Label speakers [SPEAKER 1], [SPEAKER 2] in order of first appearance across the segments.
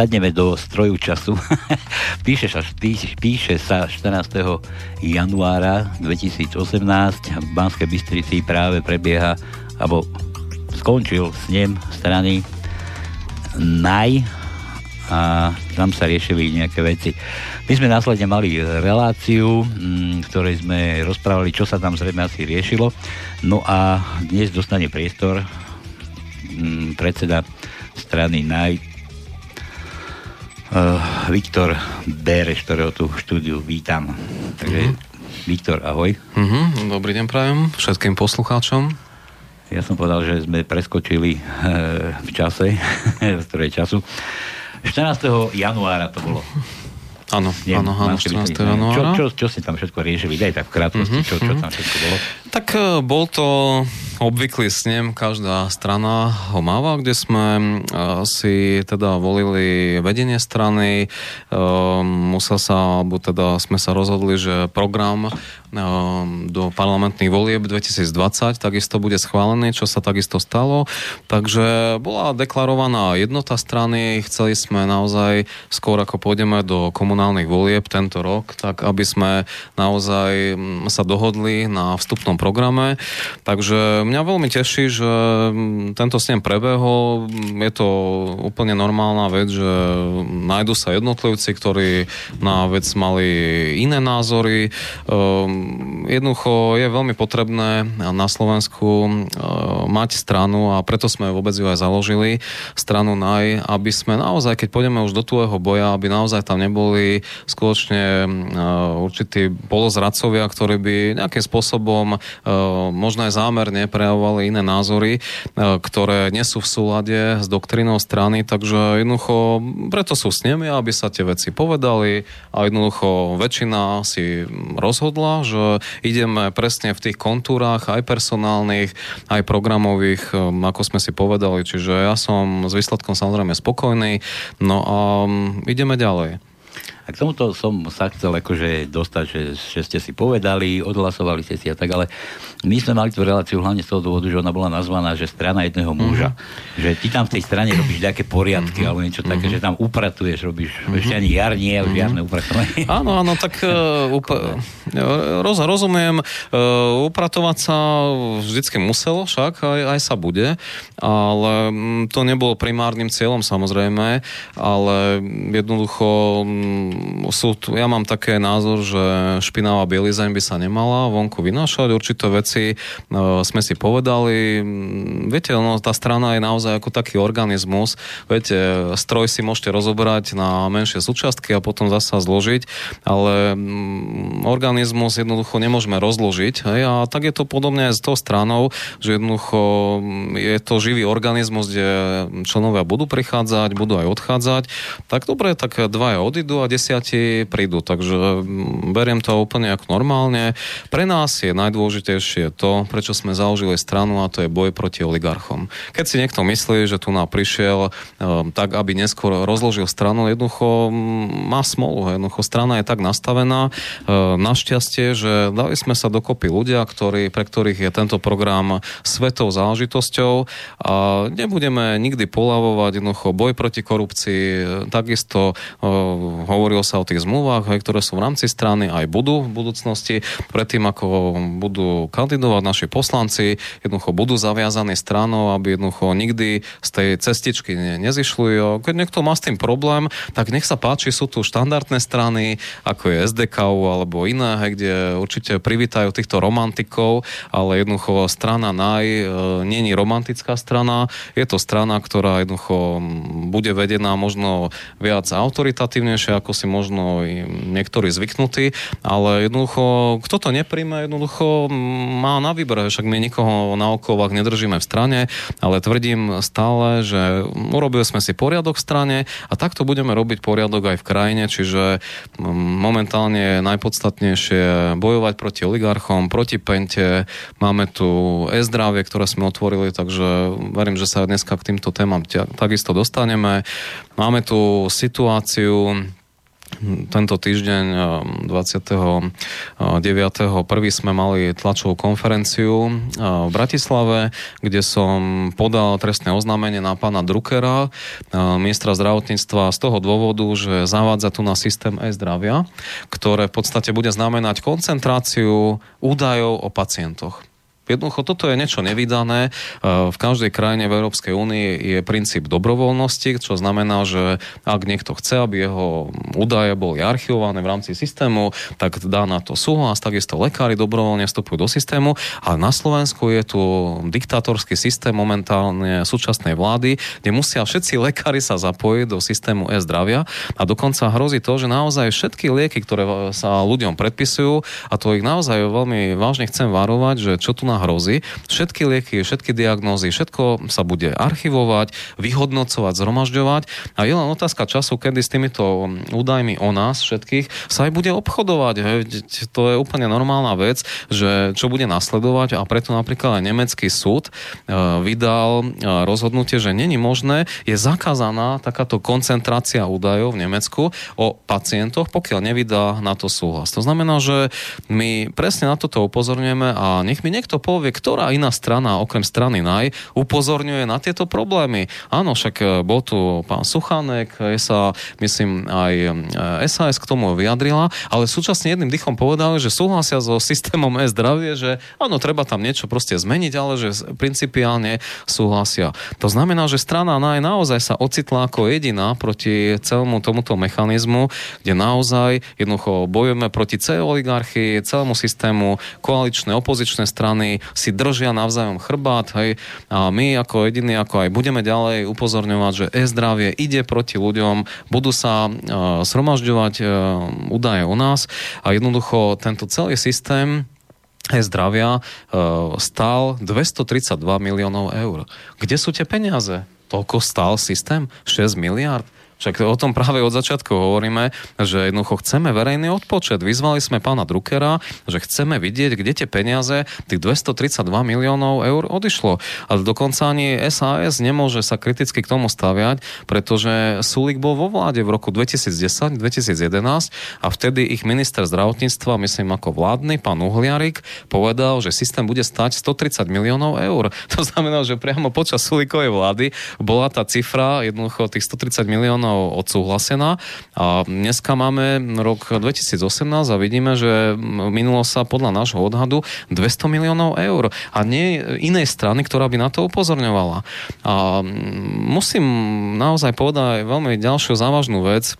[SPEAKER 1] sadneme do stroju času. píše, sa, píše, píše sa 14. januára 2018 v Banskej Bystrici práve prebieha, alebo skončil snem strany NAJ a tam sa riešili nejaké veci. My sme následne mali reláciu, v ktorej sme rozprávali, čo sa tam zrejme asi riešilo. No a dnes dostane priestor predseda strany NAJ Viktor Bereš, ktorého tu štúdiu vítam. Takže mm-hmm. Viktor, ahoj.
[SPEAKER 2] Mm-hmm, dobrý deň prajem všetkým poslucháčom.
[SPEAKER 1] Ja som povedal, že sme preskočili uh, v čase, v ktorej času. 14. januára to bolo.
[SPEAKER 2] Áno, áno, áno, 14. januára.
[SPEAKER 1] Čo, čo, čo si tam všetko riešili? Daj tak v krátkosti, mm-hmm, čo, čo tam všetko bolo.
[SPEAKER 2] Tak uh, bol to obvyklý snem, každá strana ho máva, kde sme uh, si teda volili vedenie strany, uh, musel sa, alebo teda sme sa rozhodli, že program do parlamentných volieb 2020 takisto bude schválený, čo sa takisto stalo. Takže bola deklarovaná jednota strany, chceli sme naozaj skôr ako pôjdeme do komunálnych volieb tento rok, tak aby sme naozaj sa dohodli na vstupnom programe. Takže mňa veľmi teší, že tento snem prebehol. Je to úplne normálna vec, že nájdu sa jednotlivci, ktorí na vec mali iné názory. Ehm, jednoducho je veľmi potrebné na Slovensku ehm, mať stranu a preto sme vôbec ju aj založili, stranu NAJ, aby sme naozaj, keď pôjdeme už do tvojho boja, aby naozaj tam neboli skutočne ehm, určití polozradcovia, ktorí by nejakým spôsobom možno aj zámerne prejavovali iné názory, e, ktoré nie sú v súlade s doktrinou strany, takže jednoducho preto sú s nimi, aby sa tie veci povedali a jednoducho väčšina si rozhodla, že ideme presne v tých kontúrach aj personálnych, aj programových, e, ako sme si povedali, čiže ja som s výsledkom samozrejme spokojný, no a ideme ďalej.
[SPEAKER 1] A k tomuto som sa chcel akože dostať, že, že ste si povedali, odhlasovali ste si a tak, ale my sme mali tú reláciu hlavne z toho dôvodu, že ona bola nazvaná, že strana jedného muža. Mm-hmm. Že ty tam v tej strane robíš nejaké poriadky mm-hmm. alebo niečo také, mm-hmm. že tam upratuješ, robíš, mm-hmm. ešte ani jar nie, mm-hmm. žiadne upratovanie.
[SPEAKER 2] Áno, áno, tak uh, up- roz, rozumiem, uh, upratovať sa vždycky muselo, však aj, aj sa bude, ale to nebolo primárnym cieľom samozrejme, ale jednoducho sú tu, ja mám také názor, že špinavá bielizeň by sa nemala vonku vynášať. Určité veci uh, sme si povedali. Viete, no, tá strana je naozaj ako taký organizmus. Viete, stroj si môžete rozobrať na menšie súčiastky a potom zasa zložiť, ale um, organizmus jednoducho nemôžeme rozložiť. Hej? A tak je to podobne aj s tou stranou, že jednoducho je to živý organizmus, kde členovia budú prichádzať, budú aj odchádzať. Tak dobre, tak dvaja odídu a desiatí prídu, takže mm, beriem to úplne ako normálne. Pre nás je najdôležitejšie to, prečo sme založili stranu a to je boj proti oligarchom. Keď si niekto myslí, že tu nám prišiel um, tak, aby neskôr rozložil stranu, jednoducho mm, má smolu. Jednoducho strana je tak nastavená, uh, našťastie, že dali sme sa dokopy ľudia, ktorí, pre ktorých je tento program svetou záležitosťou a nebudeme nikdy polavovať jednoducho boj proti korupcii, takisto uh, hovoril sa o tých zmluvách, aj, ktoré sú v rámci strany, aj budú v budúcnosti. Predtým, ako budú kandidovať naši poslanci, jednoducho budú zaviazaní stranou, aby jednoducho nikdy z tej cestičky ne, nezišli. Keď niekto má s tým problém, tak nech sa páči, sú tu štandardné strany, ako je SDK alebo iné, kde určite privítajú týchto romantikov, ale jednoducho strana NAJ e, není romantická strana, je to strana, ktorá jednoducho bude vedená možno viac autoritatívnejšie, ako si možno niektorí zvyknutí, ale jednoducho, kto to nepríjme, jednoducho má na výber, však my nikoho na okovách nedržíme v strane, ale tvrdím stále, že urobili sme si poriadok v strane a takto budeme robiť poriadok aj v krajine, čiže momentálne je najpodstatnejšie bojovať proti oligarchom, proti pente, máme tu e-zdravie, ktoré sme otvorili, takže verím, že sa dneska k týmto témam takisto dostaneme. Máme tu situáciu, tento týždeň 29.1. sme mali tlačovú konferenciu v Bratislave, kde som podal trestné oznámenie na pána Druckera, ministra zdravotníctva z toho dôvodu, že zavádza tu na systém e-zdravia, ktoré v podstate bude znamenať koncentráciu údajov o pacientoch. Jednoducho toto je niečo nevydané. E, v každej krajine v Európskej únii je princíp dobrovoľnosti, čo znamená, že ak niekto chce, aby jeho údaje boli archivované v rámci systému, tak dá na to súhlas, takisto lekári dobrovoľne vstupujú do systému, ale na Slovensku je tu diktátorský systém momentálne súčasnej vlády, kde musia všetci lekári sa zapojiť do systému e-zdravia a dokonca hrozí to, že naozaj všetky lieky, ktoré sa ľuďom predpisujú, a to ich naozaj veľmi vážne chcem varovať, že čo tu na hrozí. Všetky lieky, všetky diagnózy, všetko sa bude archivovať, vyhodnocovať, zhromažďovať a je len otázka času, kedy s týmito údajmi o nás všetkých sa aj bude obchodovať. To je úplne normálna vec, že čo bude nasledovať a preto napríklad aj nemecký súd e, vydal e, rozhodnutie, že není možné, je zakázaná takáto koncentrácia údajov v Nemecku o pacientoch, pokiaľ nevydá na to súhlas. To znamená, že my presne na toto upozorňujeme a nech mi niekto povie, ktorá iná strana, okrem strany NAJ, upozorňuje na tieto problémy. Áno, však e, bol tu pán Suchanek, sa, myslím, aj SAS e, k tomu vyjadrila, ale súčasne jedným dychom povedali, že súhlasia so systémom e-zdravie, že áno, treba tam niečo proste zmeniť, ale že principiálne súhlasia. To znamená, že strana NAJ naozaj sa ocitla ako jediná proti celému tomuto mechanizmu, kde naozaj jednoducho bojujeme proti celej oligarchii, celému systému, koaličné, opozičné strany, si držia navzájom chrbát, hej, a my ako jediní, ako aj budeme ďalej upozorňovať, že e-zdravie ide proti ľuďom, budú sa uh, sromažďovať uh, údaje o nás a jednoducho tento celý systém e-zdravia uh, stál 232 miliónov eur. Kde sú tie peniaze? Toľko stál systém? 6 miliard? Však o tom práve od začiatku hovoríme, že jednoducho chceme verejný odpočet. Vyzvali sme pána Druckera, že chceme vidieť, kde tie peniaze, tých 232 miliónov eur odišlo. Ale dokonca ani SAS nemôže sa kriticky k tomu staviať, pretože Sulik bol vo vláde v roku 2010-2011 a vtedy ich minister zdravotníctva, myslím ako vládny, pán Uhliarik, povedal, že systém bude stať 130 miliónov eur. To znamená, že priamo počas Sulikovej vlády bola tá cifra jednoducho tých 130 miliónov odsúhlasená. A dneska máme rok 2018 a vidíme, že minulo sa podľa nášho odhadu 200 miliónov eur a nie inej strany, ktorá by na to upozorňovala. A musím naozaj povedať veľmi ďalšiu závažnú vec,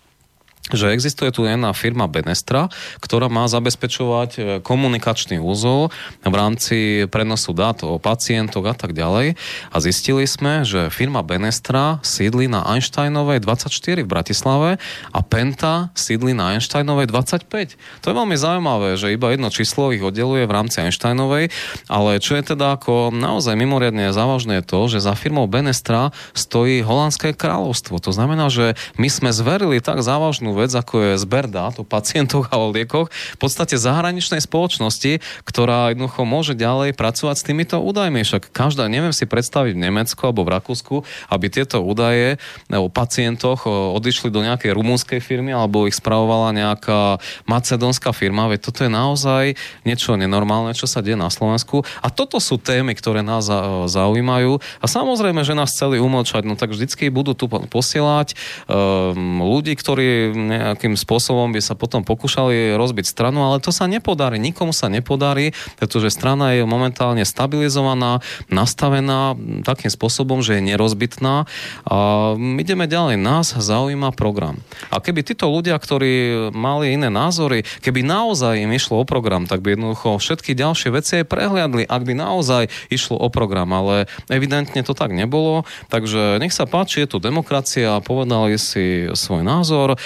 [SPEAKER 2] že existuje tu jedna firma Benestra, ktorá má zabezpečovať e, komunikačný úzol v rámci prenosu dát o pacientoch a tak ďalej. A zistili sme, že firma Benestra sídli na Einsteinovej 24 v Bratislave a Penta sídli na Einsteinovej 25. To je veľmi zaujímavé, že iba jedno číslo ich oddeluje v rámci Einsteinovej, ale čo je teda ako naozaj mimoriadne závažné je to, že za firmou Benestra stojí holandské kráľovstvo. To znamená, že my sme zverili tak závažnú vec, ako je zber dát o pacientoch a o liekoch, v podstate zahraničnej spoločnosti, ktorá jednoducho môže ďalej pracovať s týmito údajmi. Však každá, neviem si predstaviť v Nemecku alebo v Rakúsku, aby tieto údaje o pacientoch odišli do nejakej rumúnskej firmy alebo ich spravovala nejaká macedónska firma. Veď toto je naozaj niečo nenormálne, čo sa deje na Slovensku. A toto sú témy, ktoré nás zaujímajú. A samozrejme, že nás chceli umlčať, no tak vždycky budú tu posielať um, ľudí, ktorí nejakým spôsobom by sa potom pokúšali rozbiť stranu, ale to sa nepodarí, nikomu sa nepodarí, pretože strana je momentálne stabilizovaná, nastavená takým spôsobom, že je nerozbitná a ideme ďalej. Nás zaujíma program. A keby títo ľudia, ktorí mali iné názory, keby naozaj im išlo o program, tak by jednoducho všetky ďalšie veci aj prehliadli, ak by naozaj išlo o program, ale evidentne to tak nebolo, takže nech sa páči, je tu demokracia, povedali si svoj názor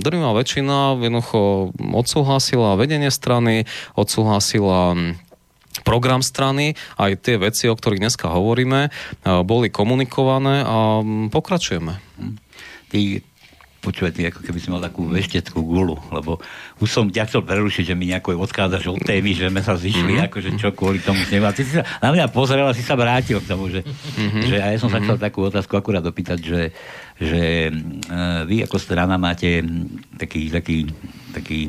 [SPEAKER 2] drvivá väčšina jednoducho odsúhlasila vedenie strany, odsúhlasila program strany, aj tie veci, o ktorých dneska hovoríme, boli komunikované a pokračujeme.
[SPEAKER 1] Ty počúvaj, ty ako keby si mal takú vešteckú gulu, lebo už som ťa chcel prerušiť, že mi nejako odchádzaš od témy, že sme sa zišli, mm-hmm. akože čo kvôli tomu snemu. A ty si sa na mňa pozrel a si sa vrátil k tomu, že, mm-hmm. že a ja som sa chcel mm-hmm. takú otázku akurát opýtať, že, že uh, vy ako strana máte taký, taký, taký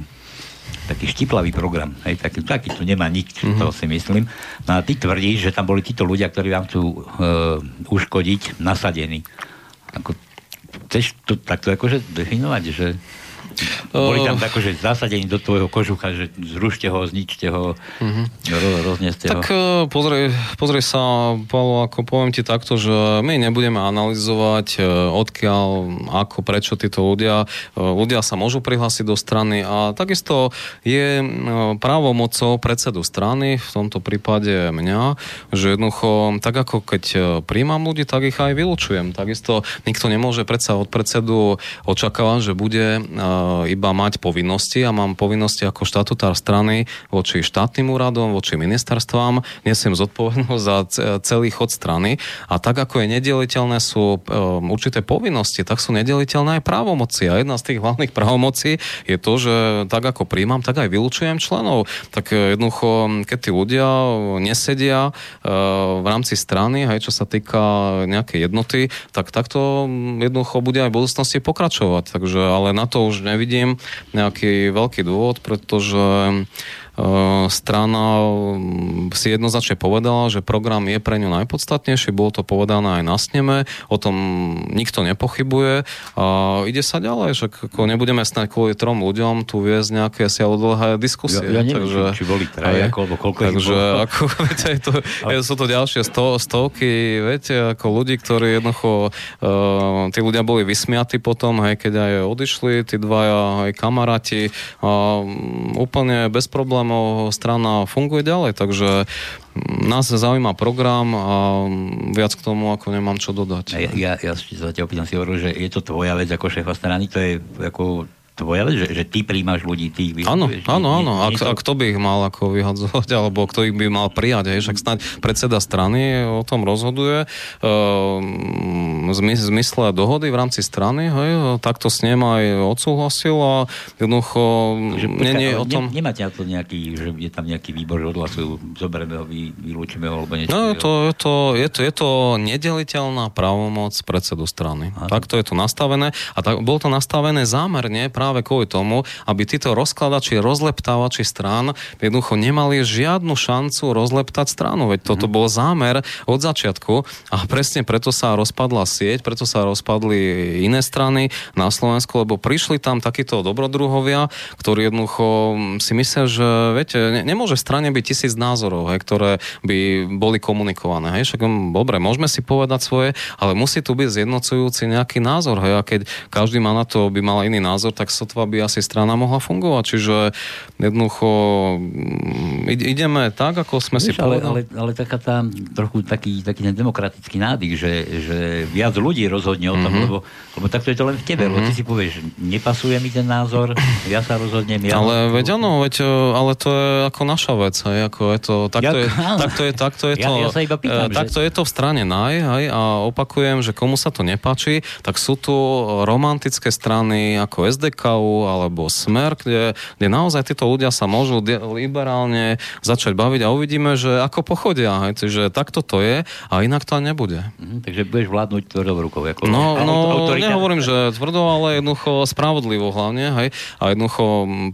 [SPEAKER 1] taký štiplavý program, hej, taký, taký tu nemá nič, mm-hmm. to si myslím. No a ty tvrdíš, že tam boli títo ľudia, ktorí vám chcú uh, uškodiť, nasadení. Ako, chceš to takto akože definovať, že boli tam tako, že zasadení do tvojho kožucha, že zrušte ho, zničte ho, uh-huh. rozneste
[SPEAKER 2] ho. Tak e, pozri, pozri sa, Paolo, ako poviem ti takto, že my nebudeme analyzovať e, odkiaľ, ako, prečo títo ľudia, e, ľudia sa môžu prihlásiť do strany a takisto je právomocou predsedu strany, v tomto prípade mňa, že jednoducho, tak ako keď príjmam ľudí, tak ich aj vylúčujem. Takisto nikto nemôže predsa od predsedu očakávať, že bude iba mať povinnosti a mám povinnosti ako štatutár strany voči štátnym úradom, voči ministerstvám, nesiem zodpovednosť za celý chod strany a tak ako je nedeliteľné sú um, určité povinnosti, tak sú nedeliteľné aj právomoci a jedna z tých hlavných právomocí je to, že tak ako príjmam, tak aj vylúčujem členov. Tak e, jednoducho, keď tí ľudia nesedia v rámci strany, aj čo sa týka nejakej jednoty, tak takto jednoducho bude aj v budúcnosti pokračovať. Takže, ale na to už nevidím nejaký veľký dôvod, pretože strana mm, si jednoznačne povedala, že program je pre ňu najpodstatnejší, bolo to povedané aj na sneme, o tom nikto nepochybuje a ide sa ďalej, že ako nebudeme snať kvôli trom ľuďom tu viesť nejaké si dlhé diskusie.
[SPEAKER 1] Ja, ja neviem, takže, či, či boli traja, alebo koľko
[SPEAKER 2] takže, bolo. ako, viete, to, sú to ďalšie sto, stovky, viete, ako ľudí, ktorí jednoducho, uh, tí ľudia boli vysmiatí potom, hej, keď aj odišli, tí dvaja aj kamaráti, uh, úplne bez problémov problémov strana funguje ďalej, takže nás zaujíma program a viac k tomu ako nemám čo dodať.
[SPEAKER 1] Ja, ja, ja sa ťa opýtam si hovoril, že je to tvoja vec ako šéfa strany, to je ako tvoja vec, že, že ty príjmaš ľudí, ty
[SPEAKER 2] ich Áno, áno, áno. A, a kto by ich mal ako vyhadzovať, alebo kto ich by mal prijať, hej? však snáď predseda strany o tom rozhoduje uh, v zmysle dohody v rámci strany, hej? takto s ním aj odsúhlasil a jednoducho že, nie, nie, o tom...
[SPEAKER 1] Ne, nemáte to nejaký, že je tam nejaký výbor, že odhlasujú, zoberieme ho, vy, vylúčime ho, alebo niečo?
[SPEAKER 2] No, je to, je, to, je, to, je to nedeliteľná právomoc predsedu strany. Takto je to nastavené a tak, bolo to nastavené zámerne práve kvôli tomu, aby títo rozkladači, rozleptávači strán jednoducho nemali žiadnu šancu rozleptať stranu. Veď toto bol zámer od začiatku a presne preto sa rozpadla sieť, preto sa rozpadli iné strany na Slovensku, lebo prišli tam takíto dobrodruhovia, ktorí jednoducho si myslia, že viete, ne, nemôže v strane byť tisíc názorov, hej, ktoré by boli komunikované. Hej. Však hm, dobre, môžeme si povedať svoje, ale musí tu byť zjednocujúci nejaký názor. Hej. A keď každý má na to, by mal iný názor, tak sotva by asi strana mohla fungovať. Čiže jednoducho mm, ideme tak, ako sme Víš, si
[SPEAKER 1] povedali. Ale, ale, ale taká tá, trochu taký, taký ten demokratický nádyk, že, že viac ľudí rozhodne o tom, mm-hmm. lebo, lebo takto je to len v tebe, mm-hmm. lebo ty mhm. si povieš, nepasuje mi ten názor, ja sa rozhodnem. Ja
[SPEAKER 2] ale veď áno, veď, ale to je ako naša vec, hej, ako je to, takto, ja, je, takto je, takto je to, ja, ja sa iba pýtam, e, takto že... je to v strane naj, hej, a opakujem, že komu sa to nepáči, tak sú tu romantické strany ako SDKU, alebo Smer, kde, kde naozaj títo ľudia sa môžu liberálne začať baviť a uvidíme, že ako pochodia. Hej, že takto to je a inak to nebude.
[SPEAKER 1] Mm, takže budeš vládnuť tvrdou rukou. Ako
[SPEAKER 2] no, no autorita. nehovorím, že tvrdo, ale jednoducho spravodlivo hlavne. Hej. A jednoducho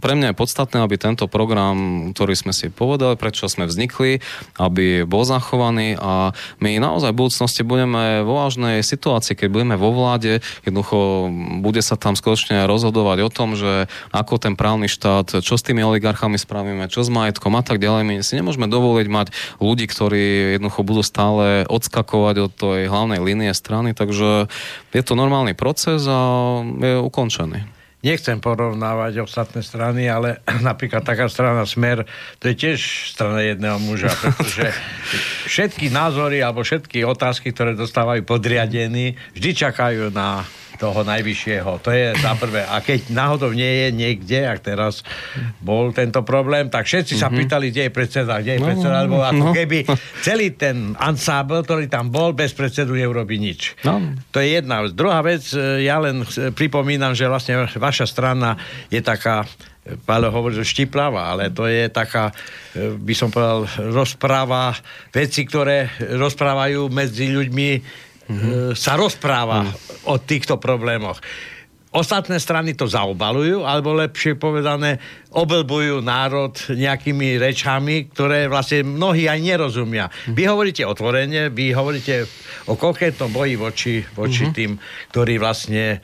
[SPEAKER 2] pre mňa je podstatné, aby tento program, ktorý sme si povedali, prečo sme vznikli, aby bol zachovaný a my naozaj v budúcnosti budeme vo vážnej situácii, keď budeme vo vláde, jednoducho bude sa tam skutočne rozhodovať o tom, že ako ten právny štát, čo s tými oligarchami spravíme, čo s majetkom a tak ďalej. My si nemôžeme dovoliť mať ľudí, ktorí jednoducho budú stále odskakovať od tej hlavnej línie strany, takže je to normálny proces a je ukončený
[SPEAKER 3] nechcem porovnávať ostatné strany, ale napríklad taká strana Smer, to je tiež strana jedného muža, pretože všetky názory alebo všetky otázky, ktoré dostávajú podriadení, vždy čakajú na toho najvyššieho. To je za prvé. A keď náhodou nie je niekde, ak teraz bol tento problém, tak všetci sa mm-hmm. pýtali, kde je predseda, kde je no, predseda, lebo ako no. keby celý ten ansábel, ktorý tam bol, bez predsedu neurobi nič. No. To je jedna vec. Druhá vec, e, ja len pripomínam, že vlastne vaša strana je taká Pálo hovorí, že štipláva, ale to je taká, e, by som povedal, rozpráva veci, ktoré rozprávajú medzi ľuďmi, mm-hmm. sa rozpráva mm. o týchto problémoch. Ostatné strany to zaobalujú, alebo lepšie povedané, obelbujú národ nejakými rečami, ktoré vlastne mnohí aj nerozumia. Mm. Vy hovoríte otvorene, vy hovoríte o koketnom boji voči, voči mm-hmm. tým, ktorí vlastne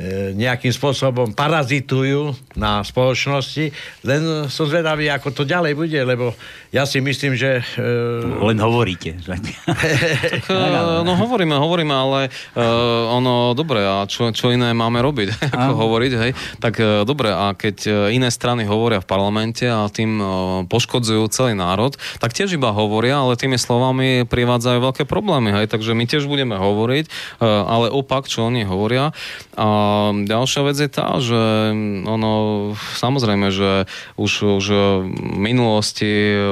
[SPEAKER 3] E, nejakým spôsobom parazitujú na spoločnosti. Len som zvedavý, ako to ďalej bude, lebo ja si myslím, že...
[SPEAKER 1] Uh... Len hovoríte. tak,
[SPEAKER 2] uh, no hovoríme, hovoríme, ale uh, ono, dobre, a čo, čo iné máme robiť? ako hovoriť, hej? Tak uh, dobre, a keď iné strany hovoria v parlamente a tým uh, poškodzujú celý národ, tak tiež iba hovoria, ale tými slovami privádzajú veľké problémy, hej? Takže my tiež budeme hovoriť, uh, ale opak, čo oni hovoria. A ďalšia vec je tá, že ono, samozrejme, že už, už v minulosti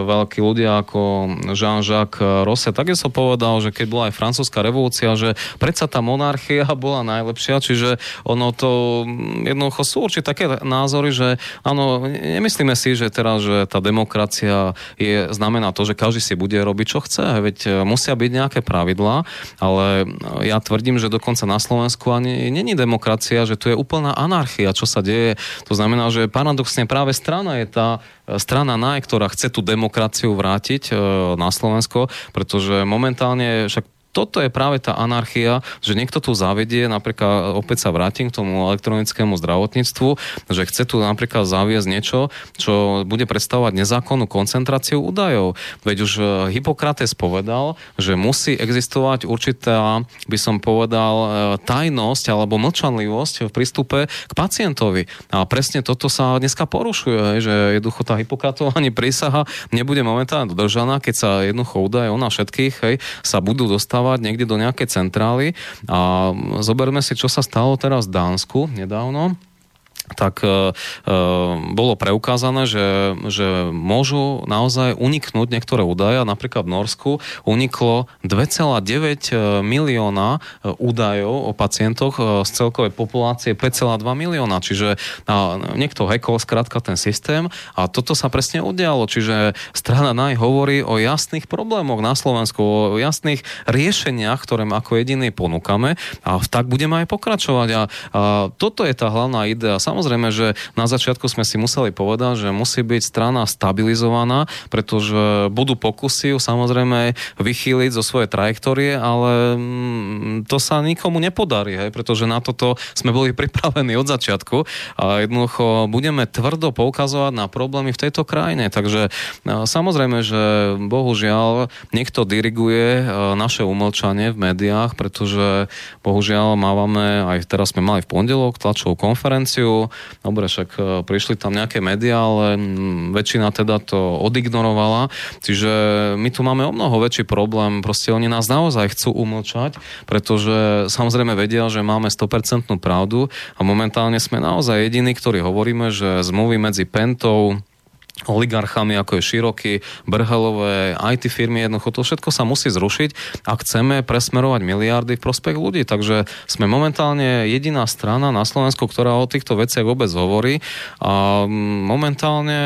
[SPEAKER 2] veľkí ľudia ako Jean-Jacques Rousseau takisto povedal, že keď bola aj francúzska revolúcia, že predsa tá monarchia bola najlepšia, čiže ono to jednoducho sú určite také názory, že áno, nemyslíme si, že teraz, že tá demokracia je, znamená to, že každý si bude robiť, čo chce, veď musia byť nejaké pravidlá, ale ja tvrdím, že dokonca na Slovensku ani není demokracia že tu je úplná anarchia, čo sa deje. To znamená, že paradoxne práve strana je tá e, strana NAJ, ktorá chce tú demokraciu vrátiť e, na Slovensko, pretože momentálne však toto je práve tá anarchia, že niekto tu zavedie, napríklad opäť sa vrátim k tomu elektronickému zdravotníctvu, že chce tu napríklad zaviesť niečo, čo bude predstavovať nezákonnú koncentráciu údajov. Veď už e, Hippokrates povedal, že musí existovať určitá, by som povedal, e, tajnosť alebo mlčanlivosť v prístupe k pacientovi. A presne toto sa dneska porušuje, že jednoducho tá Hippokratová prísaha nebude momentálne dodržaná, keď sa jednoducho údaje o nás všetkých hej, sa budú dostávať dostávať niekde do nejakej centrály. A zoberme si, čo sa stalo teraz v Dánsku nedávno tak e, e, bolo preukázané, že, že môžu naozaj uniknúť niektoré údaje. Napríklad v Norsku uniklo 2,9 e, milióna e, údajov o pacientoch z celkovej populácie 5,2 milióna. Čiže a, niekto hackol skrátka ten systém a toto sa presne udialo. Čiže strana NAJ hovorí o jasných problémoch na Slovensku, o jasných riešeniach, ktoré ako jediný ponúkame a tak budeme aj pokračovať. A, a toto je tá hlavná idea. Samozrejme, Samozrejme, že na začiatku sme si museli povedať, že musí byť strana stabilizovaná, pretože budú pokusy samozrejme vychýliť zo svojej trajektórie, ale mm, to sa nikomu nepodarí, hej, pretože na toto sme boli pripravení od začiatku a jednoducho budeme tvrdo poukazovať na problémy v tejto krajine. Takže no, samozrejme, že bohužiaľ niekto diriguje e, naše umlčanie v médiách, pretože bohužiaľ máme, aj teraz sme mali v pondelok tlačovú konferenciu, dobre, však e, prišli tam nejaké médiá, ale väčšina teda to odignorovala. Čiže my tu máme o mnoho väčší problém. Proste oni nás naozaj chcú umlčať, pretože samozrejme vedia, že máme 100% pravdu a momentálne sme naozaj jediní, ktorí hovoríme, že zmluvy medzi Pentou, oligarchami, ako je Široky, Brhelové, IT firmy, jednoducho to všetko sa musí zrušiť a chceme presmerovať miliardy v prospech ľudí. Takže sme momentálne jediná strana na Slovensku, ktorá o týchto veciach vôbec hovorí a momentálne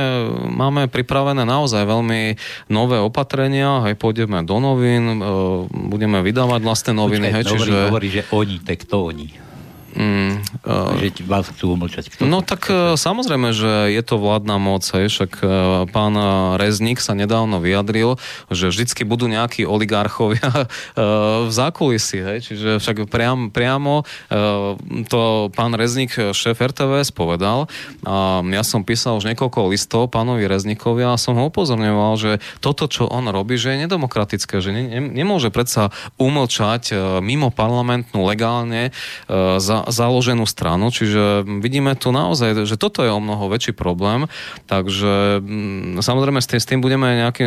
[SPEAKER 2] máme pripravené naozaj veľmi nové opatrenia, aj pôjdeme do novín, e, budeme vydávať vlastné noviny.
[SPEAKER 1] Počkaj, hej, čiže... hovorí, že oni, tak to oni. Mm, uh, že vás chcú umlčať.
[SPEAKER 2] Kto no tak uh, samozrejme, že je to vládna moc. Hej, však uh, pán Rezník sa nedávno vyjadril, že vždycky budú nejakí oligarchovia uh, v zákulisí. Hej, čiže však priam, priamo uh, to pán Rezník, šéf RTVS, povedal. A ja som písal už niekoľko listov pánovi Rezníkovi a som ho upozorňoval, že toto, čo on robí, že je nedemokratické, že ne, ne, nemôže predsa umlčať uh, mimo parlamentnú legálne uh, za za založenú stranu, čiže vidíme tu naozaj, že toto je o mnoho väčší problém, takže mm, samozrejme s tým, s tým budeme nejaký,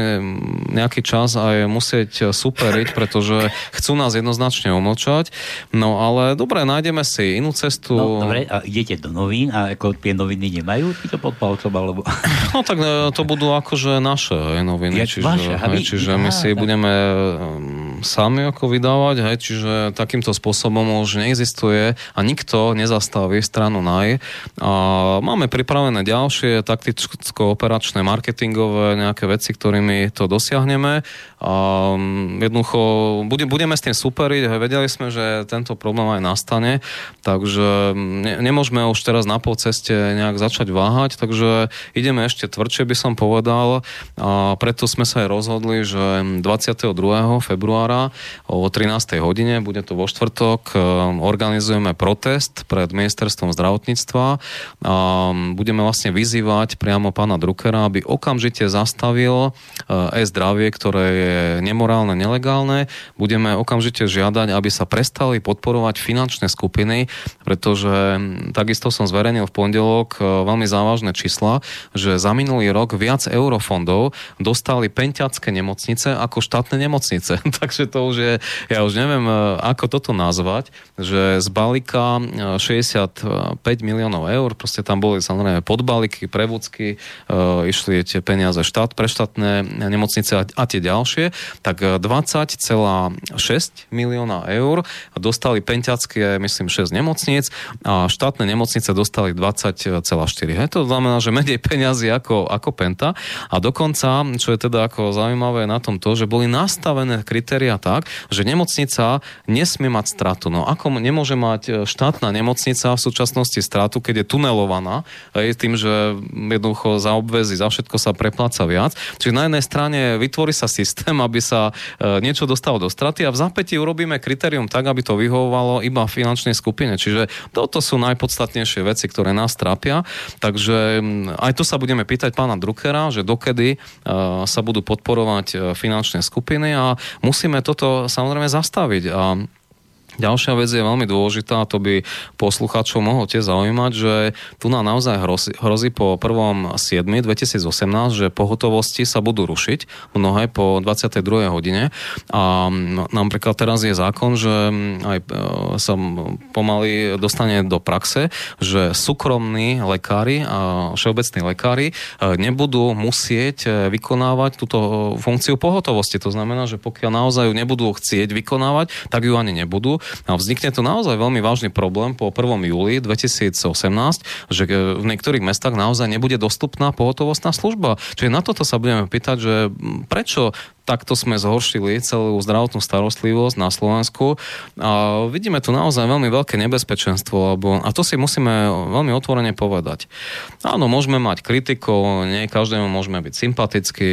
[SPEAKER 2] nejaký čas aj musieť superiť, pretože chcú nás jednoznačne umlčať, no ale dobre, nájdeme si inú cestu.
[SPEAKER 1] No dobre, a idete do novín a ako tie noviny nemajú to pod palcom, alebo...
[SPEAKER 2] No tak e, to budú akože naše noviny,
[SPEAKER 1] Jak
[SPEAKER 2] čiže,
[SPEAKER 1] vaše,
[SPEAKER 2] hej, čiže my si budeme sami ako vydávať, hej, čiže takýmto spôsobom už neexistuje a nikto nezastaví stranu NAJ. A máme pripravené ďalšie takticko-operačné, marketingové nejaké veci, ktorými to dosiahneme. A jednoducho budeme s tým superiť, vedeli sme, že tento problém aj nastane, takže ne, nemôžeme už teraz na pol ceste nejak začať váhať, takže ideme ešte tvrdšie, by som povedal. A preto sme sa aj rozhodli, že 22. februára o 13. hodine, bude to vo štvrtok, e, organizujeme protest pred ministerstvom zdravotníctva a budeme vlastne vyzývať priamo pána Druckera, aby okamžite zastavil e, e-zdravie, ktoré je nemorálne, nelegálne. Budeme okamžite žiadať, aby sa prestali podporovať finančné skupiny, pretože takisto som zverejnil v pondelok e, veľmi závažné čísla, že za minulý rok viac eurofondov dostali penťacké nemocnice ako štátne nemocnice. Takže to už je, ja už neviem, e, ako toto nazvať, že z balíka 65 e, miliónov eur, proste tam boli samozrejme podbalíky, prevúcky, e, išli tie peniaze štát pre štátne nemocnice a, a tie ďalšie, tak 20,6 milióna eur dostali penťacké, myslím, 6 nemocníc a štátne nemocnice dostali 20,4. Hej, to znamená, že menej peniazy ako, ako penta a dokonca, čo je teda ako zaujímavé na tom to, že boli nastavené kritéria tak, že nemocnica nesmie mať stratu. No ako nemôže mať e, štátna nemocnica v súčasnosti stratu, keď je tunelovaná, aj tým, že jednoducho za obvezy, za všetko sa prepláca viac. Čiže na jednej strane vytvorí sa systém, aby sa e, niečo dostalo do straty a v zapätí urobíme kritérium tak, aby to vyhovovalo iba finančnej skupine. Čiže toto sú najpodstatnejšie veci, ktoré nás trápia. Takže aj tu sa budeme pýtať pána Druckera, že dokedy uh, sa budú podporovať finančné skupiny a musíme toto samozrejme zastaviť. A Ďalšia vec je veľmi dôležitá, a to by poslucháčov mohlo tiež zaujímať, že tu nám naozaj hrozí, hrozí po 1.7.2018, že pohotovosti sa budú rušiť, mnohé po 22. hodine. A napríklad teraz je zákon, že aj e, sa pomaly dostane do praxe, že súkromní lekári a všeobecní lekári e, nebudú musieť e, vykonávať túto funkciu pohotovosti. To znamená, že pokiaľ naozaj ju nebudú chcieť vykonávať, tak ju ani nebudú a vznikne tu naozaj veľmi vážny problém po 1. júli 2018, že e, v niektorých mestách naozaj nebude dostupná pohotovostná služba. Čiže na toto sa budeme pýtať, že prečo takto sme zhoršili celú zdravotnú starostlivosť na Slovensku. A vidíme tu naozaj veľmi veľké nebezpečenstvo, lebo, a to si musíme veľmi otvorene povedať. Áno, môžeme mať kritikov, nie každému môžeme byť sympatickí,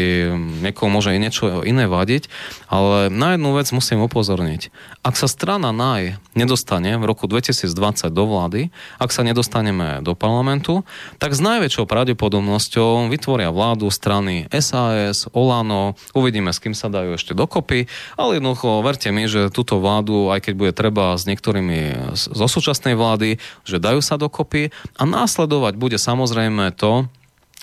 [SPEAKER 2] niekomu môže niečo iné vadiť, ale na jednu vec musím upozorniť. Ak sa strana NAJ nedostane v roku 2020 do vlády, ak sa nedostaneme do parlamentu, tak s najväčšou pravdepodobnosťou vytvoria vládu strany SAS, Olano, uvidíme kým sa dajú ešte dokopy, ale jednoducho verte mi, že túto vládu, aj keď bude treba s niektorými zo súčasnej vlády, že dajú sa dokopy a následovať bude samozrejme to,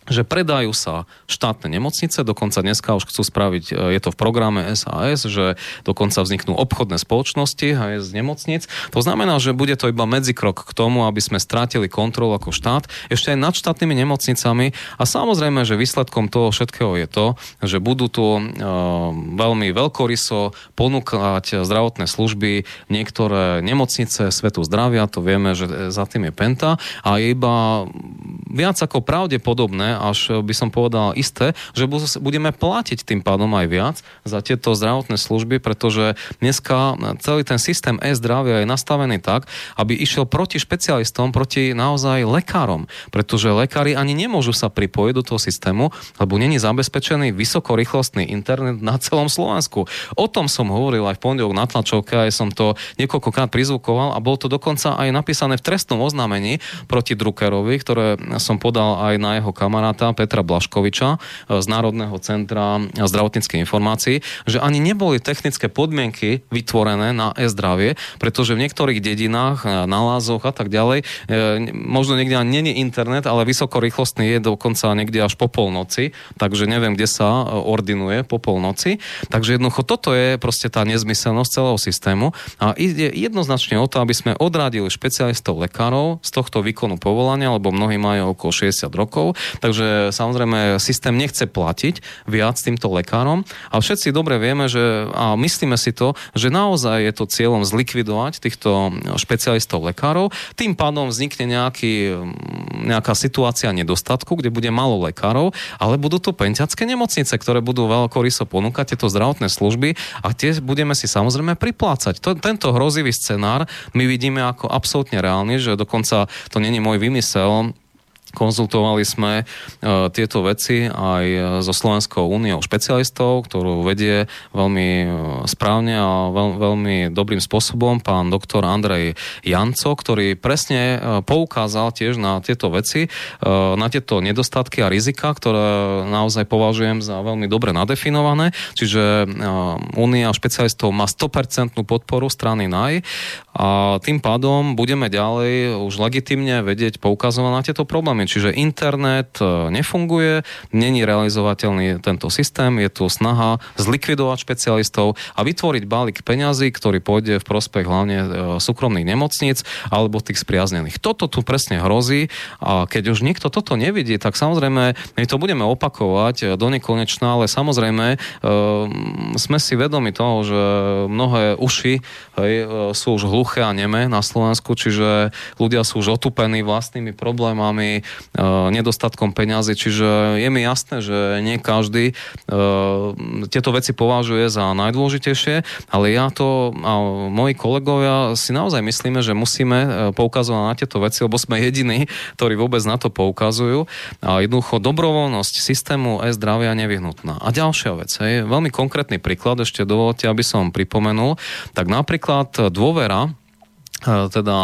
[SPEAKER 2] že predajú sa štátne nemocnice, dokonca dneska už chcú spraviť, e, je to v programe SAS, že dokonca vzniknú obchodné spoločnosti aj z nemocnic. To znamená, že bude to iba medzikrok k tomu, aby sme strátili kontrolu ako štát, ešte aj nad štátnymi nemocnicami. A samozrejme, že výsledkom toho všetkého je to, že budú tu uh, veľmi veľkoryso ponúkať zdravotné služby niektoré nemocnice svetu zdravia, to vieme, že za tým je Penta. A je iba viac ako pravdepodobné, až by som povedal isté, že budeme platiť tým pádom aj viac za tieto zdravotné služby, pretože dneska celý ten systém e-zdravia je nastavený tak, aby išiel proti špecialistom, proti naozaj lekárom, pretože lekári ani nemôžu sa pripojiť do toho systému, lebo není zabezpečený vysokorýchlostný internet na celom Slovensku. O tom som hovoril aj v pondelok na tlačovke, aj som to niekoľkokrát prizvukoval a bolo to dokonca aj napísané v trestnom oznámení proti Druckerovi, ktoré som podal aj na jeho kamaráta kamaráta Petra Blaškoviča z Národného centra zdravotníckej informácií, že ani neboli technické podmienky vytvorené na e-zdravie, pretože v niektorých dedinách, na lázoch a tak ďalej, možno niekde ani není internet, ale vysokorýchlostný je dokonca niekde až po polnoci, takže neviem, kde sa ordinuje po polnoci. Takže jednoducho toto je proste tá nezmyselnosť celého systému a ide jednoznačne o to, aby sme odradili špecialistov lekárov z tohto výkonu povolania, lebo mnohí majú okolo 60 rokov, takže samozrejme systém nechce platiť viac týmto lekárom a všetci dobre vieme, že a myslíme si to, že naozaj je to cieľom zlikvidovať týchto špecialistov lekárov, tým pádom vznikne nejaký, nejaká situácia nedostatku, kde bude malo lekárov, ale budú to penťacké nemocnice, ktoré budú veľkoryso ponúkať tieto zdravotné služby a tie budeme si samozrejme priplácať. To, tento hrozivý scenár my vidíme ako absolútne reálny, že dokonca to není môj vymysel, Konzultovali sme uh, tieto veci aj so Slovenskou úniou špecialistov, ktorú vedie veľmi uh, správne a veľ, veľmi dobrým spôsobom pán doktor Andrej Janco, ktorý presne poukázal tiež na tieto veci, na tieto nedostatky a rizika, ktoré naozaj považujem za veľmi dobre nadefinované. Čiže únia špecialistov má 100% podporu strany NAJ a tým pádom budeme ďalej už legitimne vedieť poukazovať na tieto problémy. Čiže internet e, nefunguje, není realizovateľný tento systém, je tu snaha zlikvidovať špecialistov a vytvoriť balík peňazí, ktorý pôjde v prospech hlavne e, súkromných nemocníc alebo tých spriaznených. Toto tu presne hrozí a keď už niekto toto nevidí, tak samozrejme my to budeme opakovať e, do nekonečna, ale samozrejme sme si vedomi toho, že mnohé uši sú už hluché a neme na Slovensku, čiže ľudia sú už otupení vlastnými problémami, E, nedostatkom peňazí, čiže je mi jasné, že nie každý e, tieto veci považuje za najdôležitejšie, ale ja to a moji kolegovia si naozaj myslíme, že musíme e, poukazovať na tieto veci, lebo sme jediní, ktorí vôbec na to poukazujú. A jednoducho dobrovoľnosť systému e-zdravia nevyhnutná. A ďalšia vec, je veľmi konkrétny príklad, ešte dovolte, aby som pripomenul, tak napríklad dôvera teda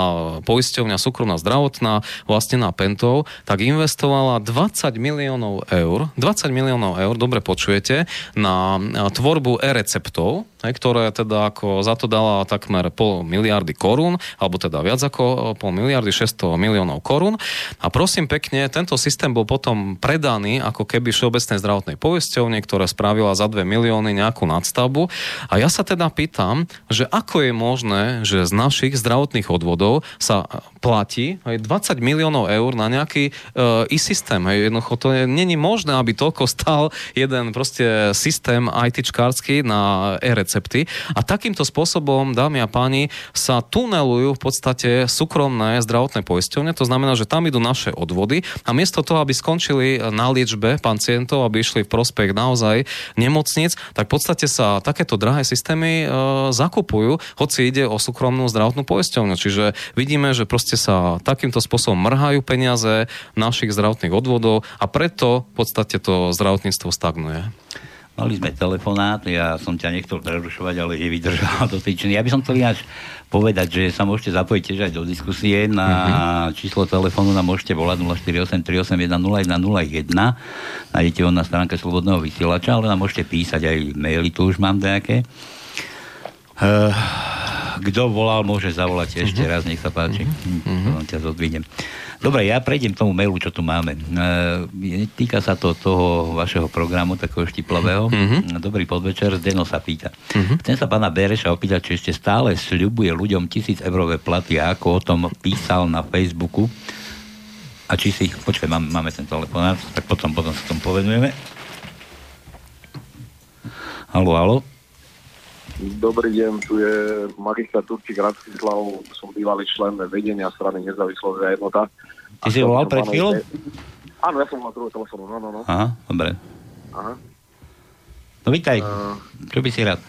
[SPEAKER 2] poisťovňa súkromná zdravotná, vlastne na Pentov, tak investovala 20 miliónov eur, 20 miliónov eur, dobre počujete, na tvorbu e-receptov, ktoré teda ako za to dala takmer pol miliardy korún, alebo teda viac ako pol miliardy, 600 miliónov korún. A prosím pekne, tento systém bol potom predaný ako keby Všeobecnej zdravotnej poisťovne, ktorá spravila za 2 milióny nejakú nadstavbu. A ja sa teda pýtam, že ako je možné, že z našich zdravotných odvodov sa platí aj 20 miliónov eur na nejaký uh, e-systém. Hej. Jednoducho to není možné, aby toľko stal jeden proste systém ITčkársky na e-recepty. A takýmto spôsobom, dámy a páni, sa tunelujú v podstate súkromné zdravotné poisťovne. To znamená, že tam idú naše odvody a miesto toho, aby skončili na liečbe pacientov, aby išli v prospech naozaj nemocnic, tak v podstate sa takéto drahé systémy uh, zakupujú, hoci ide o súkromnú zdravotnú poisťovňu. Čiže vidíme, že proste sa takýmto spôsobom mrhajú peniaze našich zdravotných odvodov a preto v podstate to zdravotníctvo stagnuje.
[SPEAKER 1] Mali sme telefonát, ja som ťa nechcel prerušovať, ale je vydržal dotyčný. Ja by som chcel ináč povedať, že sa môžete zapojiť tiež aj do diskusie. Na mm-hmm. číslo telefónu nám môžete volať 048 381 Nájdete ho na stránke Slobodného vysielača, ale nám môžete písať aj maily, tu už mám nejaké. Uh, kto volal, môže zavolať ešte uh-huh. raz, nech sa páči. Uh-huh. ťa zodvinem. Dobre, ja prejdem k tomu mailu, čo tu máme. E, týka sa to toho vašeho programu, takého štiplavého. Uh-huh. Dobrý podvečer, Zdeno sa pýta. Uh-huh. Chcem sa pána Bereša opýtať, či ešte stále sľubuje ľuďom tisíc eurové platy ako o tom písal na Facebooku. A či si... Počkaj, máme, máme ten telefonát, tak potom, potom sa tom povenujeme. Halo, halo.
[SPEAKER 4] Dobrý deň, tu je magistrát Turčík Rastislav, som bývalý člen vedenia strany Nezávislosť a jednota.
[SPEAKER 1] Ty si volal pred chvíľou?
[SPEAKER 4] Áno, ja som mal druhú telefónu, no, no, no.
[SPEAKER 1] Aha, dobre. Aha. No vítaj, uh, čo by si rád?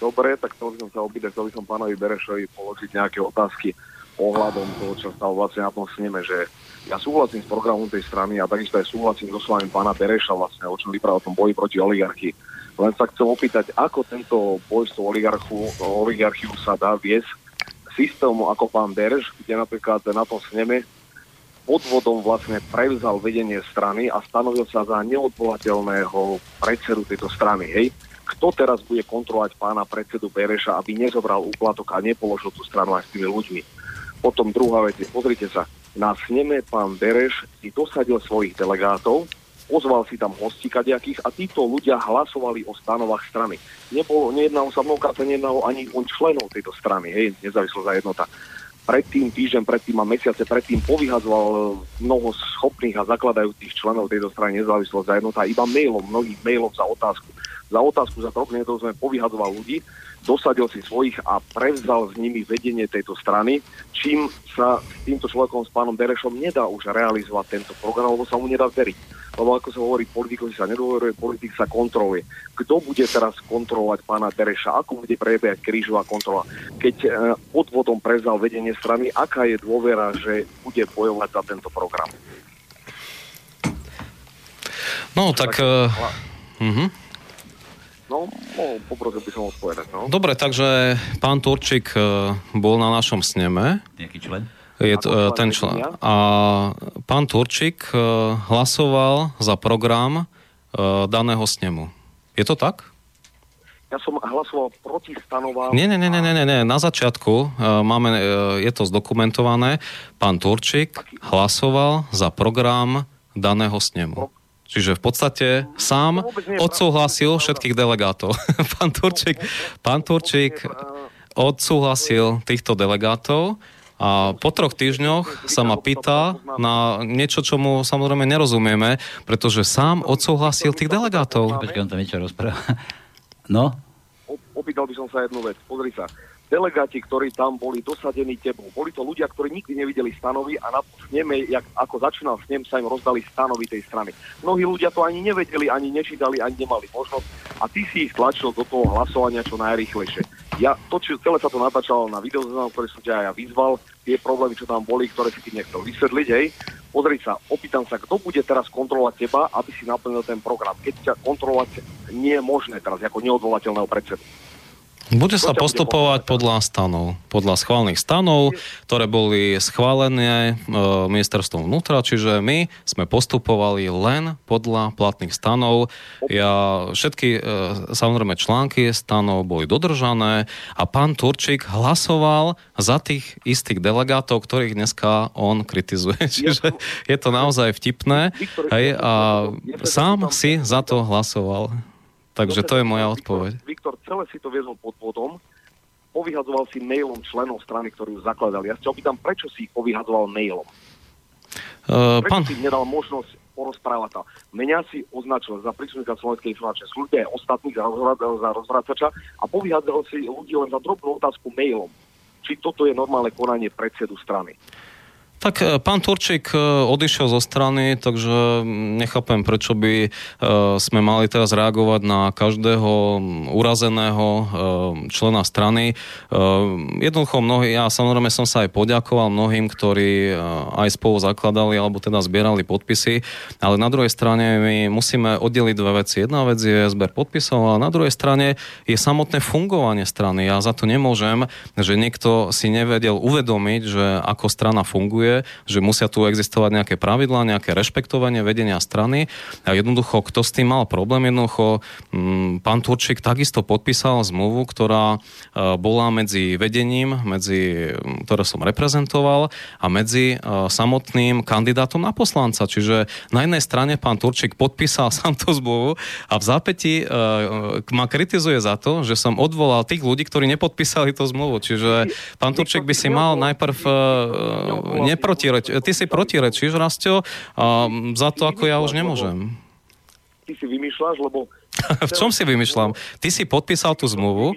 [SPEAKER 4] Dobre, tak chcel by som sa opýtať, chcel by som pánovi Berešovi položiť nejaké otázky ohľadom toho, čo stalo vlastne na tom sneme, že ja súhlasím s programom tej strany a takisto aj súhlasím so slovami pána Bereša vlastne, o čom vypráva o tom boji proti oligarchii len sa chcem opýtať, ako tento boj s oligarchu, oligarchiu sa dá viesť systému ako pán Derž, kde napríklad na tom sneme podvodom vlastne prevzal vedenie strany a stanovil sa za neodvolateľného predsedu tejto strany. Hej? Kto teraz bude kontrolovať pána predsedu Bereša, aby nezobral úplatok a nepoložil tú stranu aj s tými ľuďmi? Potom druhá vec pozrite sa, na sneme pán Bereš si dosadil svojich delegátov, pozval si tam hostí kadejakých a títo ľudia hlasovali o stanovách strany. Nebolo, nejednalo sa mnohokrát, nejednalo ani o členov tejto strany, hej, nezávislo za jednota predtým, týždeň predtým a mesiace predtým povyhazoval mnoho schopných a zakladajúcich členov tejto strany nezávislosť za jednota iba mailom, mnohých mailov za otázku. Za otázku, za troch minútov sme povyhazoval ľudí, dosadil si svojich a prevzal s nimi vedenie tejto strany, čím sa s týmto človekom, s pánom Berešom, nedá už realizovať tento program, lebo sa mu nedá veriť lebo ako sa hovorí, politikovi sa nedôveruje, politik sa kontroluje. Kto bude teraz kontrolovať pána Tereša? Ako bude prebiehať krížová kontrola? Keď e, podvodom prezal vedenie strany, aká je dôvera, že bude bojovať za tento program?
[SPEAKER 2] No, tak... Uh, uh-huh.
[SPEAKER 4] No, no, poprosil by som odpovedať. No.
[SPEAKER 2] Dobre, takže pán Turčík uh, bol na našom sneme.
[SPEAKER 1] Nejaký člen?
[SPEAKER 2] Je to, e, ten člen. A pán Turčík e, hlasoval za program e, daného snemu. Je to tak?
[SPEAKER 4] Ja som hlasoval proti stanovám.
[SPEAKER 2] Nie, nie, nie, nie, nie, nie. Na začiatku máme, je to zdokumentované. Pán Turčík hlasoval za program daného snemu. Čiže v podstate sám odsúhlasil všetkých delegátov. pán Turčík, pán Turčík odsúhlasil týchto delegátov a po troch týždňoch sa ma pýta na niečo, čo mu samozrejme nerozumieme, pretože sám odsúhlasil tých delegátov.
[SPEAKER 1] Počkaj, on tam niečo rozpráva. No?
[SPEAKER 4] Opýtal by som sa jednu vec. Pozri sa. Delegáti, ktorí tam boli dosadení tebou, boli to ľudia, ktorí nikdy nevideli stanovy a na sneme, jak, ako začínal snem, sa im rozdali stanovy tej strany. Mnohí ľudia to ani nevedeli, ani nečítali, ani nemali možnosť a ty si ich tlačil do toho hlasovania čo najrychlejšie ja točil, celé sa to natáčalo na videoznam, ktoré som ťa ja vyzval, tie problémy, čo tam boli, ktoré si ty nechcel vysvetliť, hej. Pozri sa, opýtam sa, kto bude teraz kontrolovať teba, aby si naplnil ten program, keď ťa kontrolovať nie je možné teraz, ako neodvolateľného predsedu.
[SPEAKER 2] Bude sa postupovať podľa stanov, podľa schválnych stanov, ktoré boli schválené e, ministerstvom vnútra, čiže my sme postupovali len podľa platných stanov. Ja, všetky e, samozrejme články stanov boli dodržané a pán Turčík hlasoval za tých istých delegátov, ktorých dneska on kritizuje. Čiže je to naozaj vtipné. Hej, a sám si za to hlasoval. Takže to je moja odpoveď.
[SPEAKER 4] Viktor, celé si to viezol pod vodom, povyhadzoval si mailom členov strany, ktorí ju zakladali. Ja sa opýtam, prečo si ich povyhadzoval mailom? Uh, prečo pán... si nedal možnosť porozprávať sa? Mňa si označil za príslušníka Slovenskej informačnej služby aj ostatných za, za rozvracača a povyhadzoval si ľudí len za drobnú otázku mailom. Či toto je normálne konanie predsedu strany?
[SPEAKER 2] Tak e, pán Turčík e, odišiel zo strany, takže nechápem, prečo by e, sme mali teraz reagovať na každého urazeného člena strany. Jednoducho mnohí, ja samozrejme som sa aj poďakoval mnohým, ktorí aj spolu zakladali alebo teda zbierali podpisy, ale na druhej strane my musíme oddeliť dve veci. Jedna vec je zber podpisov, a na druhej strane je samotné fungovanie strany. Ja za to nemôžem, že niekto si nevedel uvedomiť, že ako strana funguje funguje, že musia tu existovať nejaké pravidlá, nejaké rešpektovanie vedenia strany. A jednoducho, kto s tým mal problém, jednoducho m, mm, pán Turčík takisto podpísal zmluvu, ktorá e, bola medzi vedením, medzi, ktoré som reprezentoval a medzi e, samotným kandidátom na poslanca. Čiže na jednej strane pán Turčík podpísal sám tú zmluvu a v zápäti e, ma kritizuje za to, že som odvolal tých ľudí, ktorí nepodpísali tú zmluvu. Čiže pán Turčík by si mal najprv neprotireč, ty si protirečíš, Rastio, a za to, ako ja už nemôžem.
[SPEAKER 4] Ty si vymýšľaš, lebo
[SPEAKER 2] v čom si vymýšľam? Ty si podpísal tú zmluvu,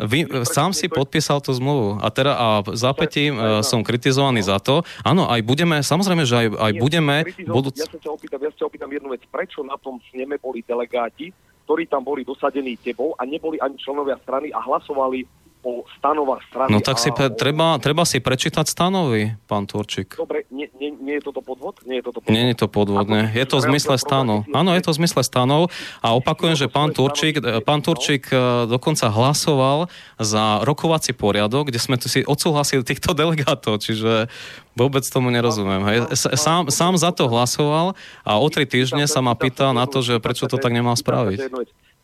[SPEAKER 2] vy, sám si podpísal tú zmluvu a teda a zápätí uh, som kritizovaný za to. Áno, aj budeme, samozrejme, že aj, aj budeme...
[SPEAKER 4] Budúc... Ja sa ťa opýtam, ja sa opýtam jednu vec. Prečo na tom sneme boli delegáti, ktorí tam boli dosadení tebou a neboli ani členovia strany a hlasovali o stanovách strany.
[SPEAKER 2] No tak si pre, treba, treba si prečítať stanovy, pán Turčík.
[SPEAKER 4] Dobre, nie, nie, nie je toto podvod? Nie je toto podvod?
[SPEAKER 2] Nie je to podvodné.
[SPEAKER 4] Ako-
[SPEAKER 2] Je to v zmysle stanov. Áno, je to v zmysle stanov. A opakujem, že pán Turčík, pán Turčík e, dokonca hlasoval za rokovací poriadok, kde sme tu si odsúhlasili týchto delegátov, čiže vôbec tomu nerozumiem. Hej. Sám, sám za to hlasoval a o tri týždne sa ma pýta na to, že prečo to tak nemal spraviť.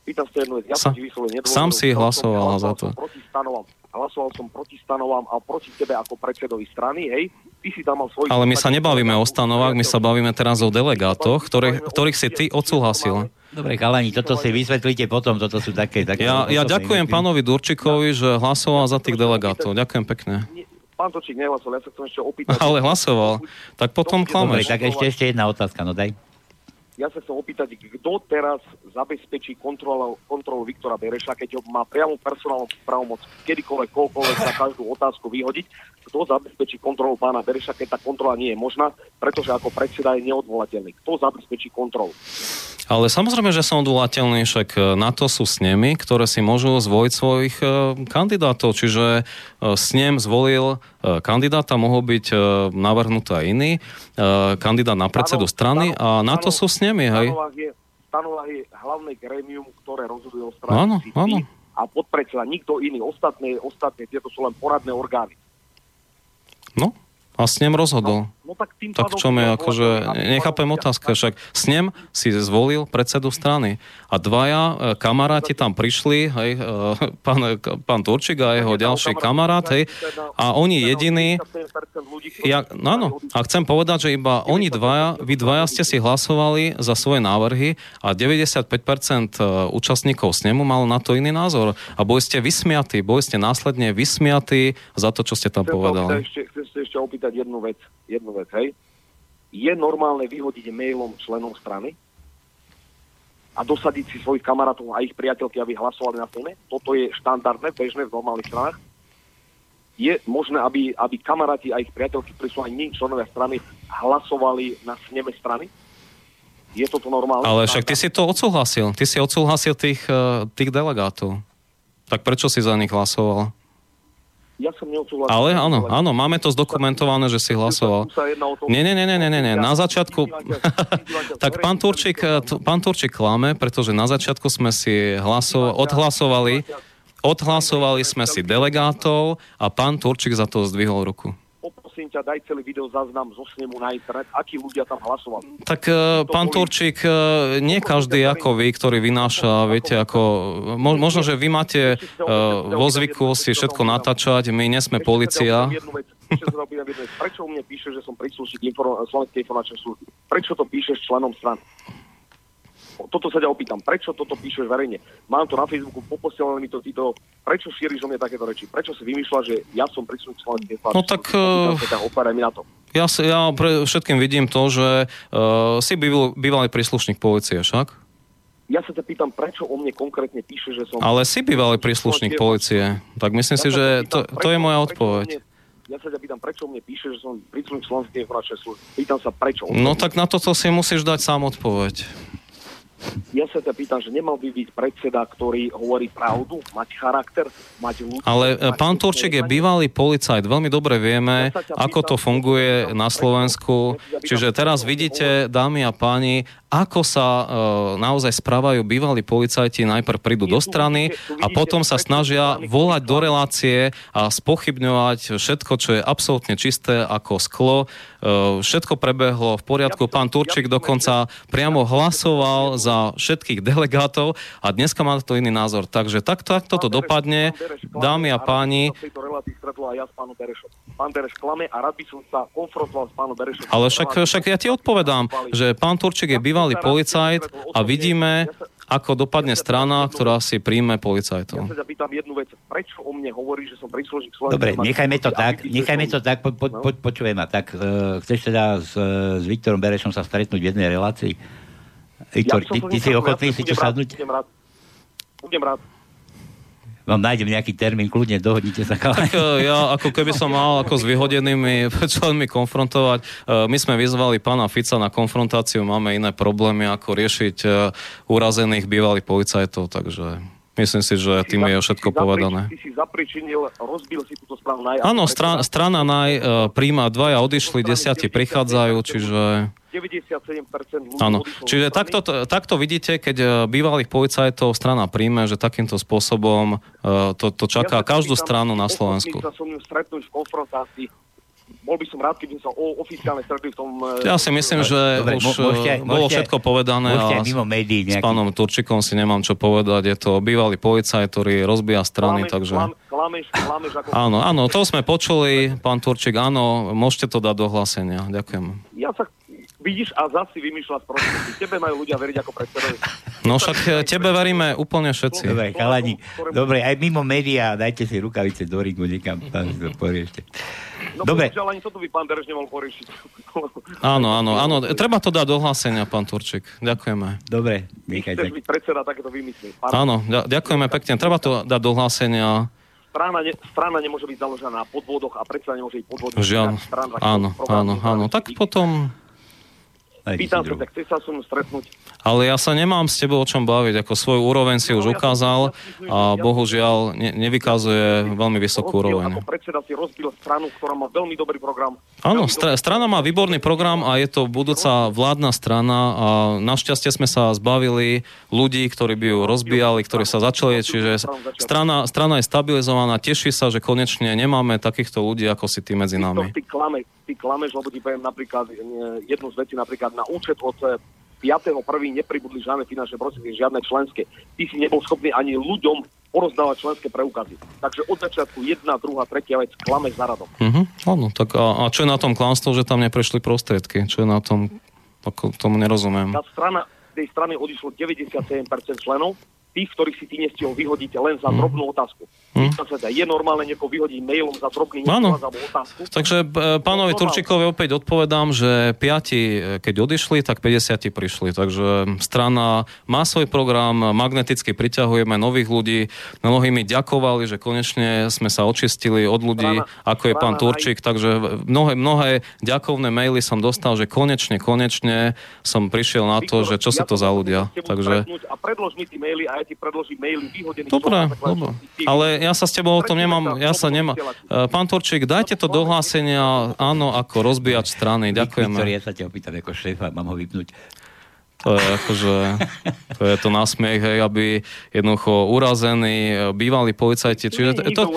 [SPEAKER 4] Pýtam sa jednu vec. Ja som ti vyslovene
[SPEAKER 2] sám si hlasoval
[SPEAKER 4] hlasoval
[SPEAKER 2] za to.
[SPEAKER 4] Proti stanovám. Hlasoval som proti stanovám a proti tebe ako predsedovi strany, hej. Ty si tam mal svoj...
[SPEAKER 2] Ale my sa nebavíme o stanovách, my sa bavíme teraz o delegátoch, ktoré, ktorých si ty odsúhlasil.
[SPEAKER 1] Dobre, kalani, toto si vysvetlíte potom, toto sú také... také
[SPEAKER 2] Ja, ja ďakujem
[SPEAKER 1] veci.
[SPEAKER 2] pánovi Durčikovi, že hlasoval za tých delegátov. Ďakujem pekne.
[SPEAKER 4] Pán Točík nehlasoval, ja sa chcem ešte opýtať.
[SPEAKER 2] Ale hlasoval. Tak potom
[SPEAKER 1] Dobre,
[SPEAKER 2] klameš.
[SPEAKER 1] tak ešte, ešte jedna otázka, no daj.
[SPEAKER 4] Ja sa chcem opýtať, kto teraz zabezpečí kontrolu, kontrolu Viktora Bereša, keď ho má priamo personálnu právomoc kedykoľvek, koľkoľvek za každú otázku vyhodiť. Kto zabezpečí kontrolu pána Bereša, keď tá kontrola nie je možná, pretože ako predseda je neodvolateľný. Kto zabezpečí kontrolu?
[SPEAKER 2] Ale samozrejme, že som odvolateľný, však e, na to sú snemy, ktoré si môžu zvoliť svojich e, kandidátov. Čiže e, snem zvolil kandidáta, mohol byť e, navrhnutý aj iný e, kandidát na predsedu strany a na to sú snemy, hej.
[SPEAKER 4] Stanovách je, hlavné grémium, ktoré rozhoduje o strane.
[SPEAKER 2] Áno, áno.
[SPEAKER 4] A podpredseda, nikto iný. Ostatné, ostatné tieto sú len poradné orgány.
[SPEAKER 2] No, a snem rozhodol.
[SPEAKER 4] No tak tým
[SPEAKER 2] Tak v čom je akože, nechápem otázka, však snem si zvolil predsedu strany a dvaja e, kamaráti tam prišli, hej, e, pán, pán Turčík a jeho ďalší kamarát, hej, a oni jediní, ja, no áno, a chcem povedať, že iba oni dvaja, vy dvaja ste si hlasovali za svoje návrhy a 95% účastníkov snemu malo na to iný názor. A boli ste vysmiatí, boli ste následne vysmiatí za to, čo ste tam
[SPEAKER 4] Chcem
[SPEAKER 2] povedali.
[SPEAKER 4] ešte, chcem sa ešte opýtať jednu vec, jednu vec, hej. Je normálne vyhodiť mailom členom strany a dosadiť si svojich kamarátov a ich priateľky, aby hlasovali na sneme? Toto je štandardné, bežné v normálnych stranách? Je možné, aby, aby kamaráti a ich priateľky, ktorí sú aj nie členovia strany, hlasovali na sneme strany? Je toto normálne?
[SPEAKER 2] Ale však ty si to odsúhlasil. Ty si odsúhlasil tých, eh, tých delegátov. Tak prečo si za nich hlasoval?
[SPEAKER 4] Ja som neodsúhlasil.
[SPEAKER 2] Ale áno, áno, máme to zdokumentované, že si hlasoval. Nie, nie, nie, nie, nie, nie. Na začiatku... tak pán Turčík, pán Turčík klame, pretože na začiatku sme si hlasovali, odhlasovali, odhlasovali sme si delegátov a pán Turčík za to zdvihol ruku.
[SPEAKER 4] Poprosím ťa, daj celý video záznam zo snemu na internet, akí ľudia tam hlasovali.
[SPEAKER 2] Tak eh, pán Turčík, eh, nie každý ako vy, ktorý vynáša, viete, ako, mo- možno, že vy máte eh, vo zvyku si všetko natáčať, my nie sme
[SPEAKER 4] Ešte sa ťa
[SPEAKER 2] policia.
[SPEAKER 4] Prečo mne píše, že som príslušník Slovenskej informačnej služby? Prečo to píšeš členom strany? Toto sa ťa opýtam. Prečo toto píšeš verejne? Mám to na Facebooku, poposielali mi to títo. Prečo šíriš o mne takéto reči? Prečo si vymýšľa, že ja som Slovenskej informačnej
[SPEAKER 2] No tak?
[SPEAKER 4] Opýtam
[SPEAKER 2] eh,
[SPEAKER 4] mi na to.
[SPEAKER 2] Ja, si, ja pre všetkým vidím to, že uh, si býval, bývalý príslušník policie však,
[SPEAKER 4] Ja sa ťa pýtam, prečo o mne konkrétne píše, že som...
[SPEAKER 2] ale si bývalý príslušník policie. Tak myslím si,
[SPEAKER 4] Ja sa
[SPEAKER 2] že
[SPEAKER 4] ťa
[SPEAKER 2] to,
[SPEAKER 4] pýtam,
[SPEAKER 2] to je moja odpoveď.
[SPEAKER 4] mne- Ja sa ťa pýtam, prečo mne píše, že som príslušník Slovenskej informačnej služby. Pýtam sa, prečo.
[SPEAKER 2] No tak na toto si musíš dať sám odpoveď.
[SPEAKER 4] Ja sa ťa pýtam, že nemal by byť predseda, ktorý hovorí pravdu, mať charakter, mať ľudí.
[SPEAKER 2] Ale e,
[SPEAKER 4] mať
[SPEAKER 2] pán
[SPEAKER 4] ľudské
[SPEAKER 2] Turčík je bývalý policajt, veľmi dobre vieme,
[SPEAKER 4] Ja
[SPEAKER 2] ako
[SPEAKER 4] pýtam,
[SPEAKER 2] to funguje na Slovensku. Čiže teraz vidíte, dámy a páni, ako sa e, naozaj správajú bývalí policajti, najprv prídu do strany a potom sa snažia volať do relácie a spochybňovať všetko, čo je absolútne čisté ako sklo. E, Všetko prebehlo v poriadku. Pán Turčík dokonca priamo hlasoval za všetkých delegátov a dneska má to iný názor. Takže takto, takto to
[SPEAKER 4] Pán Bereš-
[SPEAKER 2] dopadne, dámy a páni.
[SPEAKER 4] Pán Bereš klame a rád by som sa konfrontoval s pánom Berešom.
[SPEAKER 2] Ale však, však ja ti odpovedám, že pán Turčík je bývalý policajt a vidíme, ako dopadne strana, ktorá si príjme
[SPEAKER 4] Ja
[SPEAKER 2] policajtov.
[SPEAKER 4] sa ťa pýtam jednu vec. Prečo o mne hovorí, že som príslušník Slovenskej
[SPEAKER 1] Dobre, nechajme to tak, nechajme to tak, po, po,
[SPEAKER 4] No.
[SPEAKER 1] po, počujem ma. Tak, uh, chceš teda s, uh, s Viktorom Berešom sa stretnúť v jednej relácii? Viktor,
[SPEAKER 4] som
[SPEAKER 1] ty, ty si ochotný
[SPEAKER 4] ja
[SPEAKER 1] si čo sadnúť?
[SPEAKER 4] Budem rád. Budem rád.
[SPEAKER 1] Vám nájdem nejaký termín, kľudne dohodnite sa.
[SPEAKER 2] Tak e, ja ako keby som mal ako s vyhodenými členmi konfrontovať. E, My sme vyzvali pána Fica na konfrontáciu, máme iné problémy, ako riešiť e, urazených bývalých policajtov, takže my Myslím si, že tým je všetko povedané.
[SPEAKER 4] Ty si zapričinil, rozbil si túto stranu naj.
[SPEAKER 2] Áno, strana, strana naj uh, príjma dvaja odišli, desiatí prichádzajú, čiže...
[SPEAKER 4] 97% ľudí
[SPEAKER 2] Áno, čiže takto, takto vidíte, keď e, bývalých policajtov strana príjme, že takýmto spôsobom e, to, to čaká
[SPEAKER 4] Ja
[SPEAKER 2] každú stranu na Slovensku.
[SPEAKER 4] sa so mnou stretnúť v konfrontácii. Bol by som rád, keby sme sa o, oficiálne stretli v tom... e,
[SPEAKER 2] Ja si myslím, že
[SPEAKER 1] Dobre,
[SPEAKER 2] už
[SPEAKER 1] môžete-
[SPEAKER 2] e, bolo
[SPEAKER 1] môžete-
[SPEAKER 2] všetko povedané
[SPEAKER 1] môžete
[SPEAKER 2] a
[SPEAKER 1] aj mimo médií
[SPEAKER 2] s pánom Turčikom si nemám čo povedať. Je to bývalý policajt, ktorý rozbíja strany,
[SPEAKER 4] klameš,
[SPEAKER 2] takže...
[SPEAKER 4] klam- Klameš, klameš ako...
[SPEAKER 2] Áno, áno, to sme počuli, pán Turčik, áno, môžete to dať do hlásenia. Ďakujem.
[SPEAKER 4] Ja sa... Vidíš, a zase si vymýšľa sprostnosti. Tebe majú ľudia veriť ako predsedovi.
[SPEAKER 2] No však e, tebe veríme úplne všetci.
[SPEAKER 1] Dobre, chalani, dobre, aj mimo médiá, dajte si rukavice do ringu, niekam tam si to poriešte.
[SPEAKER 4] No
[SPEAKER 1] Dobre.
[SPEAKER 4] bohužiaľ, ani toto by pán Bereš nemohol poriešiť.
[SPEAKER 2] Áno, áno, áno, treba to dať do hlásenia, pán Turčik. Ďakujeme.
[SPEAKER 1] Dobre,
[SPEAKER 4] Chceš
[SPEAKER 1] nechajte.
[SPEAKER 4] byť predseda, takéto vymyslí.
[SPEAKER 2] Áno, ďa- ďakujeme pekne. Treba to dať do hlásenia.
[SPEAKER 4] strana, ne, strana nemôže byť založená na podvodoch a predseda nemôže byť podvodník.
[SPEAKER 2] Žiaľ,
[SPEAKER 4] Strana,
[SPEAKER 2] áno, áno, áno. Tak potom...
[SPEAKER 1] Dajte si
[SPEAKER 4] Pýtam sa, tak chce sa so mnou stretnúť.
[SPEAKER 2] Ale ja sa nemám s tebou o čom baviť, ako svoju úroveň si už ukázal a bohužiaľ ne, nevykazuje veľmi vysokú
[SPEAKER 4] Rozbil,
[SPEAKER 2] úroveň.
[SPEAKER 4] Ako predseda si rozbil stranu, ktorá má veľmi dobrý program.
[SPEAKER 2] Áno,
[SPEAKER 4] dobrý
[SPEAKER 2] strana má výborný program a je to budúca vládna strana a našťastie sme sa zbavili ľudí, ktorí by ju rozbíjali, ktorí sa začali, čiže strana, strana je stabilizovaná, teší sa, že konečne nemáme takýchto ľudí ako si ty medzi nami.
[SPEAKER 4] ty klame, ty klameš, lebo ti poviem napríklad e, jednu z vecí, napríklad na účet od e, 5.1. nepribudli žiadne finančné prostriedky, žiadne členské. Ty si nebol schopný ani ľuďom porozdávať členské preukazy. Takže od začiatku jedna, druhá, tretia vec, klameš za radom.
[SPEAKER 2] Mhm, áno, tak a, a čo je na tom klamstvo, že tam neprešli prostriedky? Čo je na tom, ako, tomu nerozumiem.
[SPEAKER 4] Tá strana, tej strany odišlo 97% členov, tých, ktorých si ty nestihol vyhodiť len za drobnú otázku. Ťa, je normálne niekoho vyhodiť mailom za drobný
[SPEAKER 2] Áno.
[SPEAKER 4] otázku?
[SPEAKER 2] Takže e, pánovi Turčíkovi opäť odpovedám, že 5, keď odišli, tak 50 prišli. Takže strana má svoj program, magneticky priťahujeme nových ľudí. Mnohí mi ďakovali, že konečne sme sa očistili od ľudí,
[SPEAKER 4] Strana-
[SPEAKER 2] ako je pán
[SPEAKER 4] strana
[SPEAKER 2] Turčík. Takže mnohé, mnohé ďakovné maily som dostal, že konečne, konečne som prišiel na to, že čo sú to za ľudia. Takže...
[SPEAKER 4] A predlož mi tie maily a ja ti predložím maily vyhodených.
[SPEAKER 2] Dobre, dobre.
[SPEAKER 4] ty-
[SPEAKER 2] Ale ja sa s tebou o tom nemám, ja sa nemám. E, Pán Turčík, dajte to do hlásenia, áno, ako rozbíjať strany.
[SPEAKER 1] Viktor,
[SPEAKER 2] Ďakujeme.
[SPEAKER 1] ja sa ťa opýtam ako šéfa, mám ho vypnúť.
[SPEAKER 2] To je akože, to je to násmiech, hej, aby jednoducho urazení, e, bývalí policajti. Čiže to,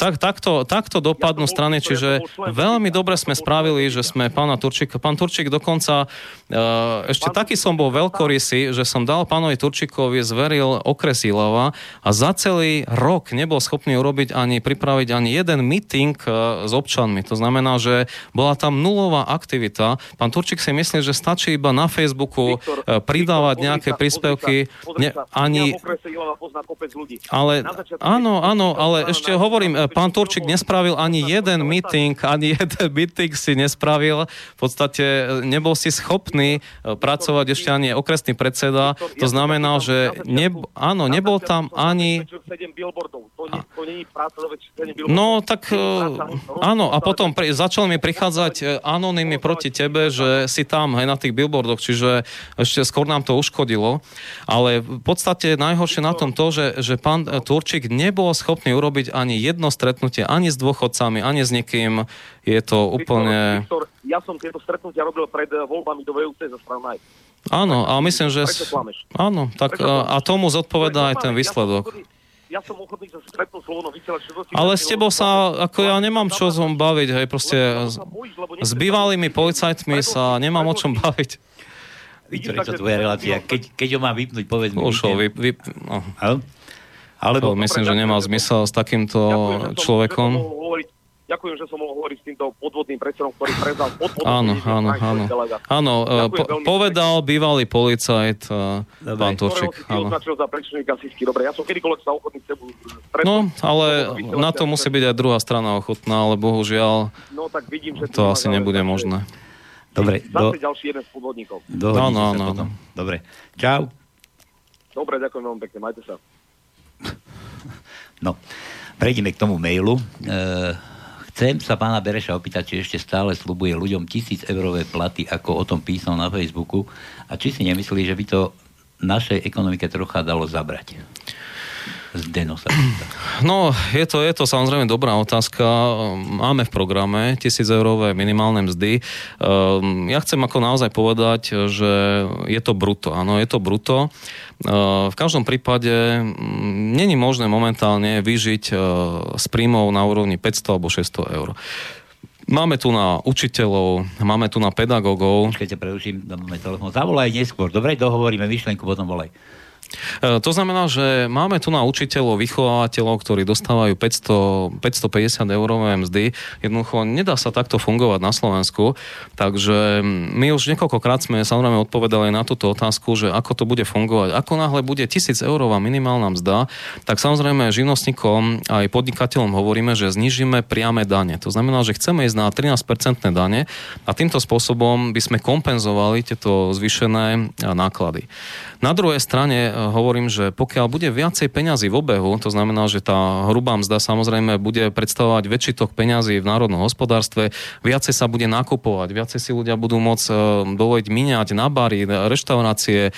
[SPEAKER 2] tak, takto, takto dopadnú
[SPEAKER 4] Ja
[SPEAKER 2] strany, čiže veľmi dobre sme spravili, že sme pána Turčíka, pán Turčík dokonca, uh, ešte taký som bol veľkorysý, že som dal pánovi Turčíkovi, zveril okres Ilava a za celý rok nebol schopný urobiť ani pripraviť ani jeden meeting uh, s občanmi. To znamená, že bola tam nulová aktivita. Pán Turčík si myslí, že stačí iba na Facebooku
[SPEAKER 4] Viktor,
[SPEAKER 2] pridávať
[SPEAKER 4] Viktor,
[SPEAKER 2] nejaké príspevky. Ne, ani, ale áno, áno, ale ešte hovorím,
[SPEAKER 4] na
[SPEAKER 2] pán Turčík nespravil ani jeden meeting, ani jeden meeting si nespravil. V podstate e, nebol si schopný pracovať ešte ani okresný predseda. To znamená, že neb, áno, nebol tam ani... No tak áno, a potom pri, začal mi prichádzať anonymy proti tebe, že si tam aj na tých billboardoch, čiže ešte skôr nám to uškodilo. Ale v podstate najhoršie na tom to, že, že pán e, Turčík nebol schopný urobiť ani jedno stretnutie, ani s dôchodcami, ani s nikým. Je to úplne...
[SPEAKER 4] Viktor, ja som tieto stretnutia robil pred eh, voľbami do VUC za stranu.
[SPEAKER 2] Áno, a myslím, že... Áno, tak e,
[SPEAKER 4] klameš?
[SPEAKER 2] a tomu zodpovedá aj ten výsledok.
[SPEAKER 4] Ja som ochotný, sa stretnúť slovno vysielať všetko.
[SPEAKER 2] Ale s tebou sa, ako ja nemám čo som baviť, hej, proste s bývalými policajtmi sa nemám o čom baviť.
[SPEAKER 1] Viktor, je to tvoja relácia. Keď, keď ho mám vypnúť, povedz mi.
[SPEAKER 2] Už ho
[SPEAKER 1] vypnem.
[SPEAKER 2] vy, vy, no?
[SPEAKER 1] Alebo...
[SPEAKER 2] to myslím, že nemá zmysel s takýmto človekom.
[SPEAKER 4] Ďakujem, že som mohol hovoriť s týmto podvodným predsedom, ktorý prezal podvodným
[SPEAKER 2] Áno, áno, áno. Áno, e,
[SPEAKER 4] Ďakujem
[SPEAKER 2] po, povedal bývalý policajt, e,
[SPEAKER 1] Dobre.
[SPEAKER 2] pán Turčík. Áno.
[SPEAKER 4] za prečníka sísky. Dobre, ja som kedykoľvek sa ochotný s tebou stretnúť.
[SPEAKER 2] No, ale na to musí byť aj druhá strana ochotná, ale bohužiaľ
[SPEAKER 4] No tak vidím, že...
[SPEAKER 2] to asi nebude
[SPEAKER 4] takže
[SPEAKER 1] Dobre, do,
[SPEAKER 4] Zase ďalší jeden z podvodníkov.
[SPEAKER 1] sa
[SPEAKER 2] áno,
[SPEAKER 1] potom.
[SPEAKER 2] áno.
[SPEAKER 1] Dobre. Čau.
[SPEAKER 4] Dobre, ďakujem veľmi pekne, majte sa.
[SPEAKER 1] No, prejdeme k tomu mailu. E, chcem sa pána Bereša opýtať, či ešte stále slubuje ľuďom tisíc eurové platy, ako o tom písal na Facebooku, a či si nemyslí, že by to našej ekonomike trocha dalo zabrať. Zdeno sa
[SPEAKER 2] No, je to, je to samozrejme dobrá otázka. Máme v programe 1000 eurové minimálne mzdy. Ehm, ja chcem ako naozaj povedať, že je to bruto. Áno, je to bruto. Ehm, v každom prípade mm, není možné momentálne vyžiť s príjmov na úrovni 500 alebo 600 eur. Máme tu na učiteľov, máme tu na pedagógov.
[SPEAKER 1] Počkajte, preruším, dáme telefón. Zavolaj neskôr. Dobre, dohovoríme myšlenku, potom volaj.
[SPEAKER 2] E, to znamená, že máme tu na učiteľov, vychovávateľov, ktorí dostávajú 500, 550 eurové mzdy. Jednoducho nedá sa takto fungovať na Slovensku. Takže my už niekoľkokrát sme samozrejme odpovedali na túto otázku, že ako to bude fungovať. Ako náhle bude 1000 eurová minimálna mzda, tak samozrejme živnostníkom aj podnikateľom hovoríme, že znižíme priame dane. To znamená, že chceme ísť na 13% dane a týmto spôsobom by sme kompenzovali tieto zvýšené náklady. Na druhej strane hovorím, že pokiaľ bude viacej peňazí v obehu, to znamená, že tá hrubá mzda samozrejme bude predstavovať väčší tok peňazí v národnom hospodárstve, viacej sa bude nakupovať, viacej si ľudia budú môcť e, dovoliť míňať na bary, reštaurácie, e,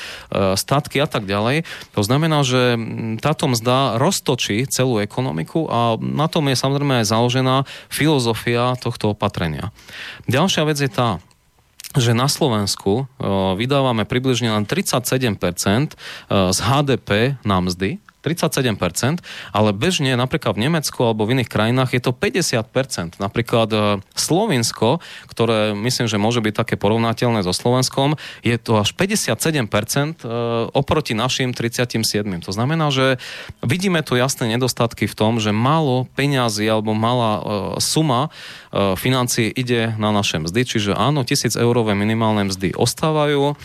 [SPEAKER 2] statky a tak ďalej. To znamená, že táto mzda roztočí celú ekonomiku a na tom je samozrejme aj založená filozofia tohto opatrenia. Ďalšia vec je tá, že na Slovensku vydávame približne len 37% z HDP na mzdy, 37%, ale bežne napríklad v Nemecku alebo v iných krajinách je to 50%. Napríklad e, Slovinsko, ktoré myslím, že môže byť také porovnateľné so Slovenskom, je to až 57% e, oproti našim 37. To znamená, že vidíme tu jasné nedostatky v tom, že málo peňazí alebo malá e, suma financií ide na naše mzdy, čiže áno, 1000 eurové minimálne mzdy ostávajú,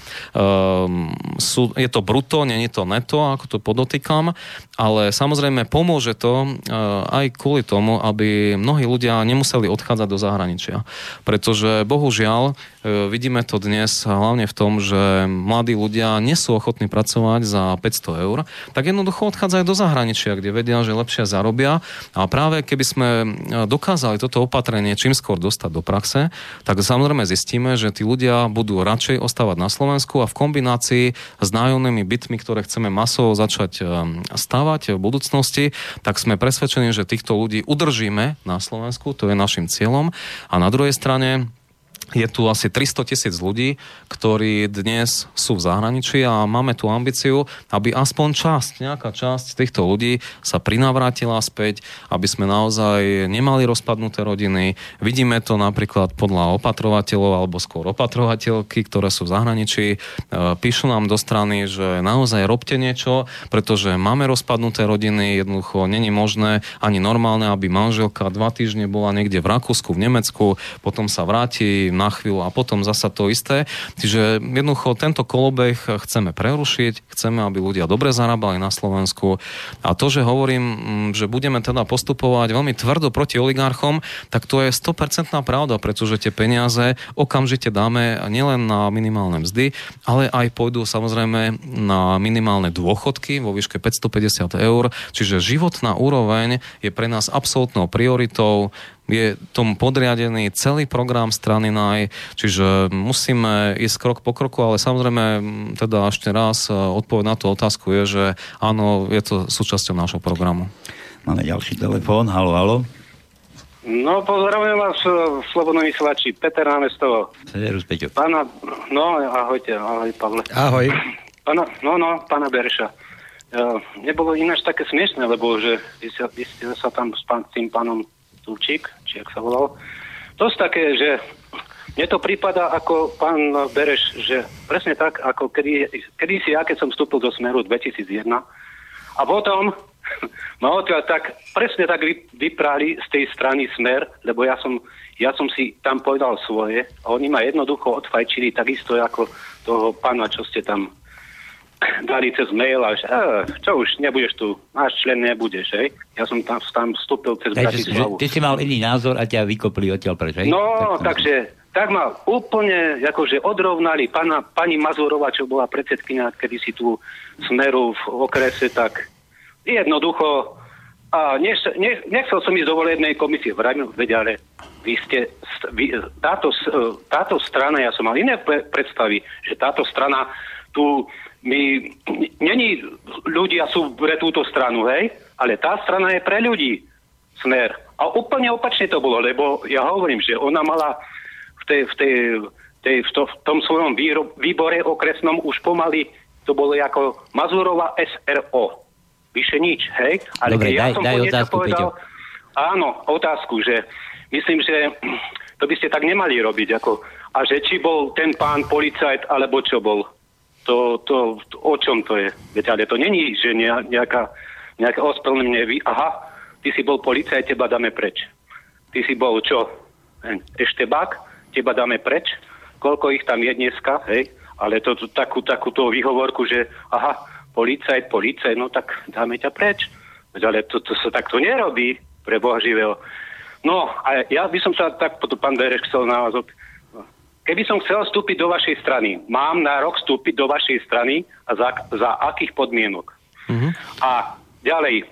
[SPEAKER 2] sú, je to bruto, je to neto, ako to podotýkam, ale samozrejme pomôže to eh, aj kvôli tomu, aby mnohí ľudia nemuseli odchádzať do zahraničia. Pretože bohužiaľ eh, vidíme to dnes hlavne v tom, že mladí ľudia nie sú ochotní pracovať za 500 eur, tak jednoducho odchádzajú do zahraničia, kde vedia, že lepšie zarobia. A práve keby sme eh, dokázali toto opatrenie čím skôr dostať do praxe, tak samozrejme zistíme, že tí ľudia budú radšej ostávať na Slovensku a v kombinácii s nájomnými bytmi, ktoré chceme masovo začať stavať v budúcnosti, tak sme presvedčení, že týchto ľudí udržíme na Slovensku, to je našim cieľom. A na druhej strane je tu asi 300 tisíc ľudí, ktorí dnes sú v zahraničí a máme tu ambíciu, aby aspoň časť, nejaká časť týchto ľudí sa prinavrátila späť, aby sme naozaj nemali rozpadnuté rodiny. Vidíme to napríklad podľa opatrovateľov alebo skôr opatrovateľky, ktoré sú v zahraničí. E, píšu nám do strany, že naozaj robte niečo, pretože máme rozpadnuté rodiny, jednoducho není možné ani normálne, aby manželka dva týždne bola niekde v Rakúsku, v Nemecku, potom sa vráti na chvíľu a potom zasa to isté. Čiže jednoducho tento kolobeh chceme prerušiť, chceme, aby ľudia dobre zarábali na Slovensku. A to, že hovorím, mm, že budeme teda postupovať veľmi tvrdo proti oligarchom, tak to je 100% pravda, pretože tie peniaze okamžite dáme nielen na minimálne mzdy, ale aj pôjdu samozrejme na minimálne dôchodky vo výške 550 eur, čiže životná úroveň je pre nás absolútnou prioritou je tomu podriadený celý program strany NAJ, čiže musíme ísť krok po kroku, ale samozrejme teda ešte raz e, odpoveď na tú otázku je, že áno, je to súčasťou nášho programu.
[SPEAKER 1] Máme ďalší telefón, halo, halo.
[SPEAKER 5] No, pozdravujem vás, e, Slobodno vysielači, Peter Námestovo.
[SPEAKER 1] Serus, Peťo.
[SPEAKER 5] Pána, no, ahojte, ahoj, Pavle.
[SPEAKER 3] Ahoj.
[SPEAKER 5] Pána, no, no, pána Bereša. Uh, nebolo ináč také smiešne, lebo že vy, sa, vy ste sa tam s, pán, s tým pánom Tulčík, či ak sa volal. Dosť také, že mne to prípada ako pán Bereš, že presne tak, ako kedy, kedy si ja, keď som vstúpil do Smeru 2001 a potom ma odtiaľ tak, presne tak vyprali z tej strany Smer, lebo ja som, ja som si tam povedal svoje a oni ma jednoducho odfajčili takisto ako toho pána, čo ste tam dali cez mail a že, čo už, nebudeš tu, náš člen nebudeš, hej. Ja som tam, tam vstúpil cez Bratislavu.
[SPEAKER 1] Ty si mal iný názor a ťa vykopli odtiaľ preč, hej?
[SPEAKER 5] No, tak takže, tak ma úplne akože odrovnali pana, pani Mazurova, čo bola predsedkynia kedy si tu Smeru v okrese, tak jednoducho a nech, nech, nechcel som ísť do volebnej komisie, vravím, veď ale vy ste, vy, táto, táto strana, ja som mal iné predstavy, že táto strana tu my, není ľudia sú pre túto stranu, hej, ale tá strana je pre ľudí, smer. A úplne opačne to bolo, lebo ja hovorím, že ona mala v, tej, v, tej, tej, v, to, v tom svojom výro, výbore okresnom už pomaly, to bolo ako Mazurova SRO. Vyše nič, hej?
[SPEAKER 1] Ale Dobre, daj, ja som daj otázku, povedal, Peťo.
[SPEAKER 5] Áno, otázku, že myslím, že to by ste tak nemali robiť. Ako, a že či bol ten pán policajt, alebo čo bol. To, to, to, o čom to je? Veď, ale to není, že nejaká, nejaké ospravedlnenie. Aha, ty si bol policajt, teba dáme preč. Ty si bol čo? Ešte bak, teba dáme preč. Koľko ich tam je dneska, hej? Ale to, to takú, takúto výhovorku, že aha, policajt, policajt, no tak dáme ťa preč. Ale to, to sa takto nerobí pre Boha živého. No a ja by som sa tak, pán Bereš, chcel na vás Keby som chcel vstúpiť do vašej strany, mám nárok vstúpiť do vašej strany a za, za akých podmienok? Mm-hmm. A ďalej,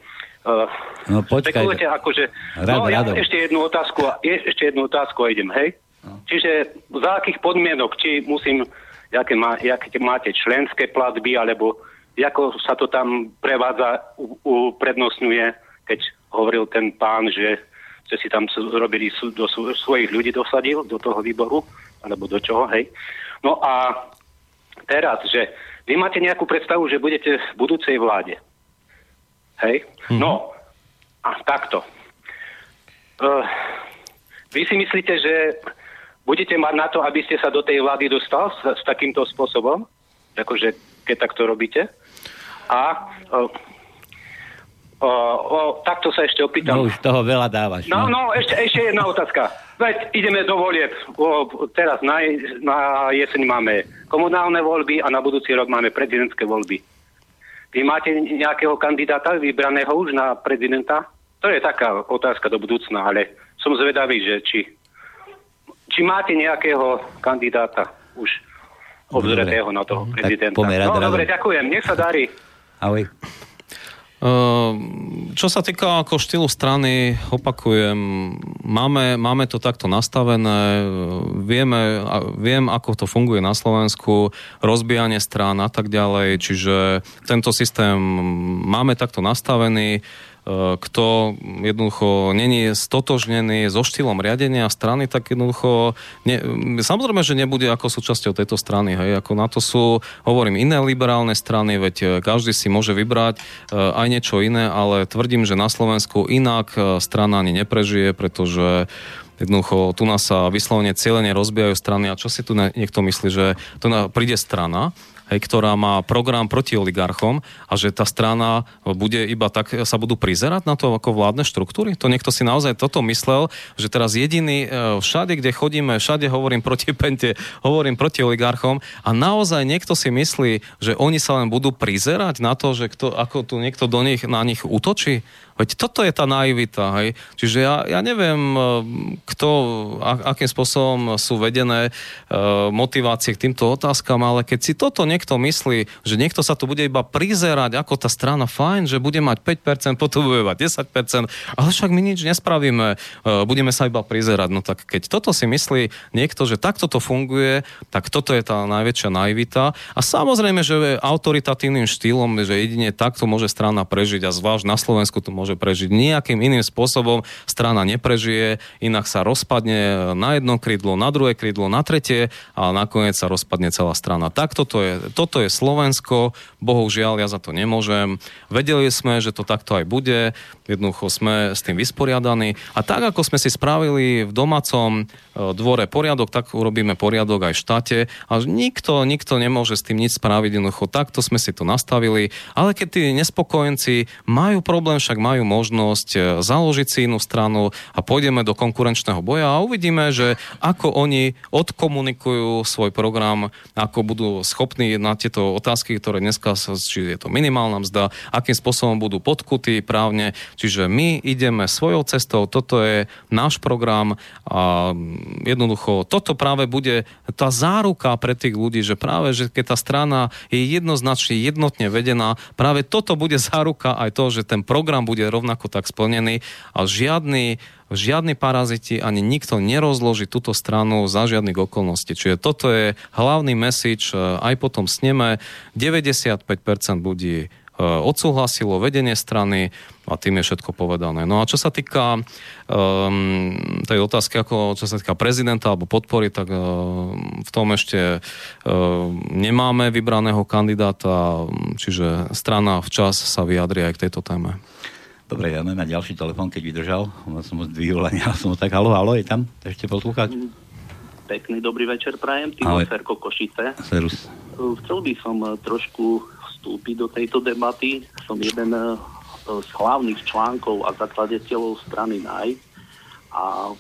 [SPEAKER 5] uh,
[SPEAKER 1] no, počkaj.
[SPEAKER 5] akože... Rad, no ja ešte jednu otázku, ešte jednu otázku a idem, hej? No. Čiže za akých podmienok, či musím, jaké, má, máte členské platby, alebo ako sa to tam prevádza, uprednostňuje, keď hovoril ten pán, že, že si tam robili, do svojich ľudí dosadil, do toho výboru, alebo do čoho, hej. No a teraz, že vy máte nejakú predstavu, že budete v budúcej vláde. Hej? Mm-hmm. No, a takto. Uh, vy si myslíte, že budete mať na to, aby ste sa do tej vlády dostal s, s takýmto spôsobom? Akože, keď takto robíte? A uh, O, o, takto sa ešte opýtam.
[SPEAKER 1] No už toho veľa dávaš.
[SPEAKER 5] No, no, no ešte, ešte jedna otázka. Veď ideme do volieb. O, teraz na, na jeseň máme komunálne voľby a na budúci rok máme prezidentské voľby. Vy máte nejakého kandidáta vybraného už na prezidenta? To je taká otázka do budúcna, ale som zvedavý, že či, či máte nejakého kandidáta už obzretého na toho prezidenta. No dobre, ďakujem. Nech sa darí.
[SPEAKER 1] Ahoj.
[SPEAKER 2] Ehm, čo sa týka ako štýlu strany, opakujem, máme, máme to takto nastavené, vieme, viem, ako to funguje na Slovensku, rozbijanie strán a tak ďalej, čiže tento systém máme takto nastavený. E, kto jednoducho není stotožnený so štýlom riadenia strany, tak jednoducho ne, samozrejme, že nebude ako súčasťou tejto strany. Hej, ako na to sú, hovorím, iné liberálne strany, veď e, každý si môže vybrať e, aj niečo iné, ale tvrdím, že na Slovensku inak strana ani neprežije, pretože jednoducho tu nás sa vyslovene cieľene rozbijajú strany a čo si tu niekto myslí, že tu príde strana, hej, ktorá má program proti oligarchom a že tá strana bude iba tak, sa budú prizerať na to ako vládne štruktúry? To niekto si naozaj toto myslel, že teraz jediný, e, všade, kde chodíme, všade hovorím proti pente, hovorím proti oligarchom a naozaj niekto si myslí, že oni sa len budú prizerať na to, že kto, ako tu niekto do nich, na nich útočí? Veď toto je tá naivita, hej. Čiže ja, ja neviem, eh, kto, a, akým spôsobom sú vedené uh, motivácie k týmto otázkam, ale keď si toto niekto myslí, že niekto sa tu bude iba prizerať, ako tá strana fajn, že bude mať 5%, potom bude mať 10%, ale však my nič nespravíme, uh, budeme sa iba prizerať. No tak keď toto si myslí niekto, že takto to funguje, tak toto je tá najväčšia naivita. A samozrejme, že autoritatívnym štýlom, že jedine takto môže strana prežiť a zvlášť na Slovensku to môže môže prežiť. Nejakým iným spôsobom strana neprežije, inak sa rozpadne na jedno krídlo, na druhé krídlo, na tretie a nakoniec sa rozpadne celá strana. Tak toto je, toto je Slovensko, bohužiaľ ja za to nemôžem. Vedeli sme, že to takto aj bude, jednoducho sme s tým vysporiadaní a tak ako sme si spravili v domácom e, dvore poriadok, tak urobíme poriadok aj v štáte a nikto, nikto nemôže s tým nič spraviť, jednoducho takto sme si to nastavili, ale keď tí nespokojníci majú problém, však majú majú možnosť e, založiť si inú stranu a pôjdeme do konkurenčného boja a uvidíme, že ako oni odkomunikujú svoj program, ako budú schopní na tieto otázky, ktoré dneska, či je to minimálna mzda, akým spôsobom budú podkutí právne. Čiže my ideme svojou cestou, toto je náš program a jednoducho toto práve bude tá záruka pre tých ľudí, že práve, že keď tá strana je jednoznačne jednotne vedená, práve toto bude záruka aj to, že ten program bude bude rovnako tak splnený a žiadny žiadni paraziti ani nikto nerozloží túto stranu za žiadnych okolností. Čiže toto je hlavný message e, aj po tom sneme. 95% ľudí E, odsúhlasilo vedenie strany a tým je všetko povedané. No a čo sa týka um, tej otázky, ako čo sa týka prezidenta alebo podpory, tak uh, v tom ešte uh, nemáme vybraného kandidáta, čiže strana včas sa vyjadri aj k tejto téme.
[SPEAKER 1] Dobre, ja na ďalší telefon, keď vydržal. Som ho zdvihol a som ho tak, halo, halo, je tam? Ešte poslúchať?
[SPEAKER 6] Pekný dobrý večer prajem, Timo Ferko Košice.
[SPEAKER 1] Serus.
[SPEAKER 6] Chcel by som trošku vstúpiť do tejto debaty. Som jeden eh, z hlavných článkov a zakladateľov strany NAJ a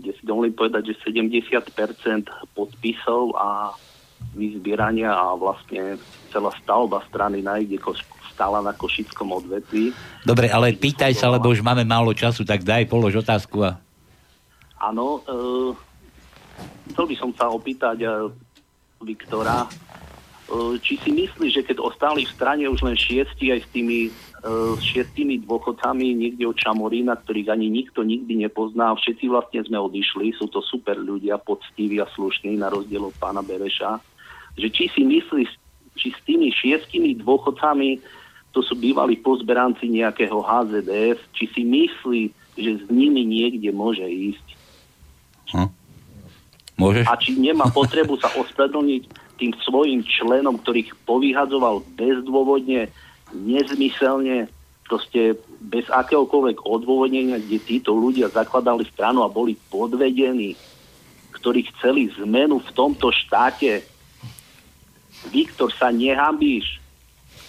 [SPEAKER 6] kde si dovolím povedať, že 70% podpisov a vyzbierania a vlastne celá stavba strany NAJ, kde stála na Košickom odvetví.
[SPEAKER 1] Dobre, ale pýtaj sa, lebo už máme málo času, tak daj, polož otázku. A...
[SPEAKER 6] Áno, e, chcel by som sa opýtať e, Viktora, E, či si myslíš, že keď ostali v strane už len šiesti aj s tými uh, šiestými dôchodcami niekde od Čamorína, ktorých ani nikto nikdy nepozná, všetci vlastne sme odišli, sú to super ľudia, poctiví a slušní, na rozdiel od pána Bereša, že či si myslíš, či s tými šiestimi dôchodcami, to sú bývalí pozberanci nejakého HZDF, či si myslí, že s nimi niekde môže ísť.
[SPEAKER 1] Hm? Môžeš?
[SPEAKER 6] A či nemá potrebu sa ospravedlniť tým svojim členom, ktorých povyhadzoval bezdôvodne, nezmyselne, proste bez akéhokoľvek odôvodnenia, kde títo ľudia zakladali stranu a boli podvedení, ktorí chceli zmenu v tomto štáte. Viktor, sa nehambíš.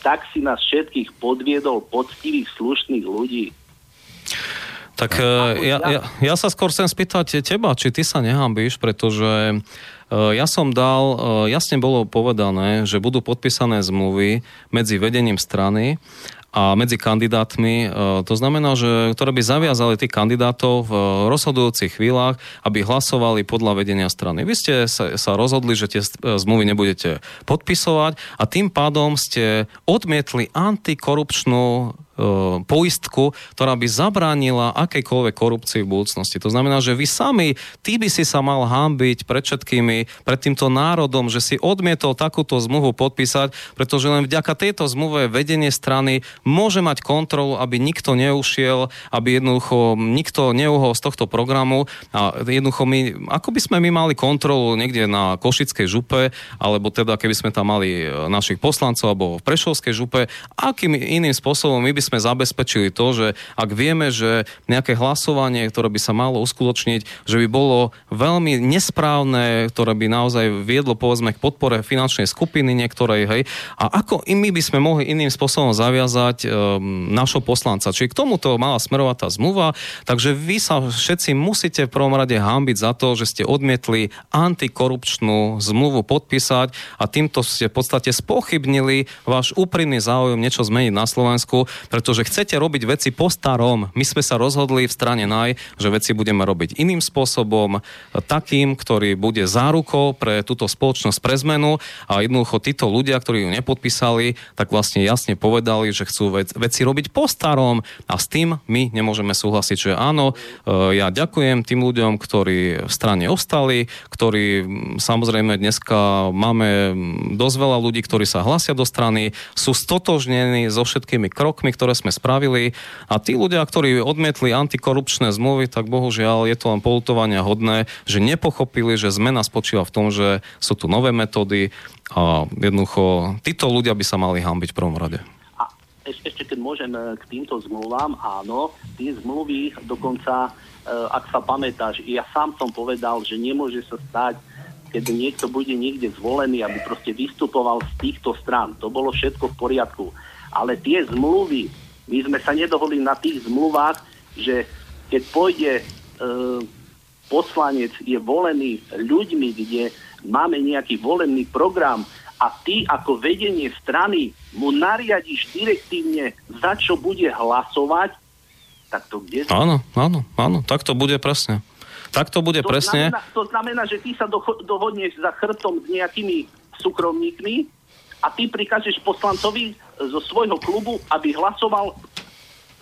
[SPEAKER 6] Tak si nás všetkých podviedol poctivých, slušných ľudí.
[SPEAKER 2] Tak ja, ja, ja sa skôr chcem spýtať teba, či ty sa nehambíš, pretože Eh, ja som dal, eh, jasne bolo povedané, že budú podpísané zmluvy medzi vedením strany a medzi kandidátmi. E, to znamená, že ktoré by zaviazali tých kandidátov v rozhodujúcich chvíľach, aby hlasovali podľa vedenia strany. Vy ste sa, rozhodli, že tie e, zmluvy nebudete podpisovať a tým pádom ste odmietli antikorupčnú poistku, ktorá by zabránila akejkoľvek korupcii v budúcnosti. To znamená, že vy sami, ty by si sa mal hambiť pred všetkými, pred týmto národom, že si odmietol takúto zmluvu podpísať, pretože len vďaka tejto zmluve vedenie strany môže mať kontrolu, aby nikto neušiel, aby jednoducho nikto neuhol z tohto programu a jednoducho my, ako by sme my mali kontrolu niekde na Košickej župe, alebo teda keby sme tam mali e, našich poslancov alebo v Prešovskej župe, akým iným spôsobom my by sme zabezpečili to, že ak vieme, že nejaké hlasovanie, ktoré by sa malo uskutočniť, že by bolo veľmi nesprávne, ktoré by naozaj viedlo povedzme k podpore finančnej skupiny niektorej, hej, a ako my by sme mohli iným spôsobom zaviazať um, našho poslanca. Čiže k tomuto mala smerovať tá zmluva, takže vy sa všetci musíte v prvom rade hambiť za to, že ste odmietli antikorupčnú zmluvu podpísať a týmto ste v podstate spochybnili váš úprimný záujem niečo zmeniť na Slovensku, pretože chcete robiť veci po starom. My sme sa rozhodli v strane NAJ, že veci budeme robiť iným spôsobom, takým, ktorý bude zárukou pre túto spoločnosť pre zmenu a jednoducho títo ľudia, ktorí ju nepodpísali, tak vlastne jasne povedali, že chcú vec, veci robiť po starom a s tým my nemôžeme súhlasiť, že áno, e, ja ďakujem tým ľuďom, ktorí v strane ostali, ktorí samozrejme dneska máme dosť veľa ľudí, ktorí sa hlasia do strany, sú stotožnení so všetkými krokmi, ktoré sme spravili a tí ľudia, ktorí odmietli antikorupčné zmluvy, tak bohužiaľ je to len polutovania hodné, že nepochopili, že zmena spočíva v tom, že sú tu nové metódy a jednoducho títo ľudia by sa mali hambiť v prvom rade
[SPEAKER 6] ešte keď môžem e, k týmto zmluvám, áno, tie zmluvy dokonca, e, ak sa pamätáš, ja sám som povedal, že nemôže sa stať, keď niekto bude niekde zvolený, aby proste vystupoval z týchto strán. To bolo všetko v poriadku. Ale tie zmluvy, my sme sa nedohodli na tých zmluvách, že keď pôjde e, poslanec, je volený ľuďmi, kde máme nejaký volený program, a ty ako vedenie strany mu nariadiš direktívne, za čo bude hlasovať, tak to kde...
[SPEAKER 2] Áno, áno, áno, tak to bude presne. Tak to bude
[SPEAKER 6] to
[SPEAKER 2] presne.
[SPEAKER 6] Znamená, to znamená, že ty sa do, dohodneš za chrbtom s nejakými súkromníkmi a ty prikážeš poslancovi zo svojho klubu, aby hlasoval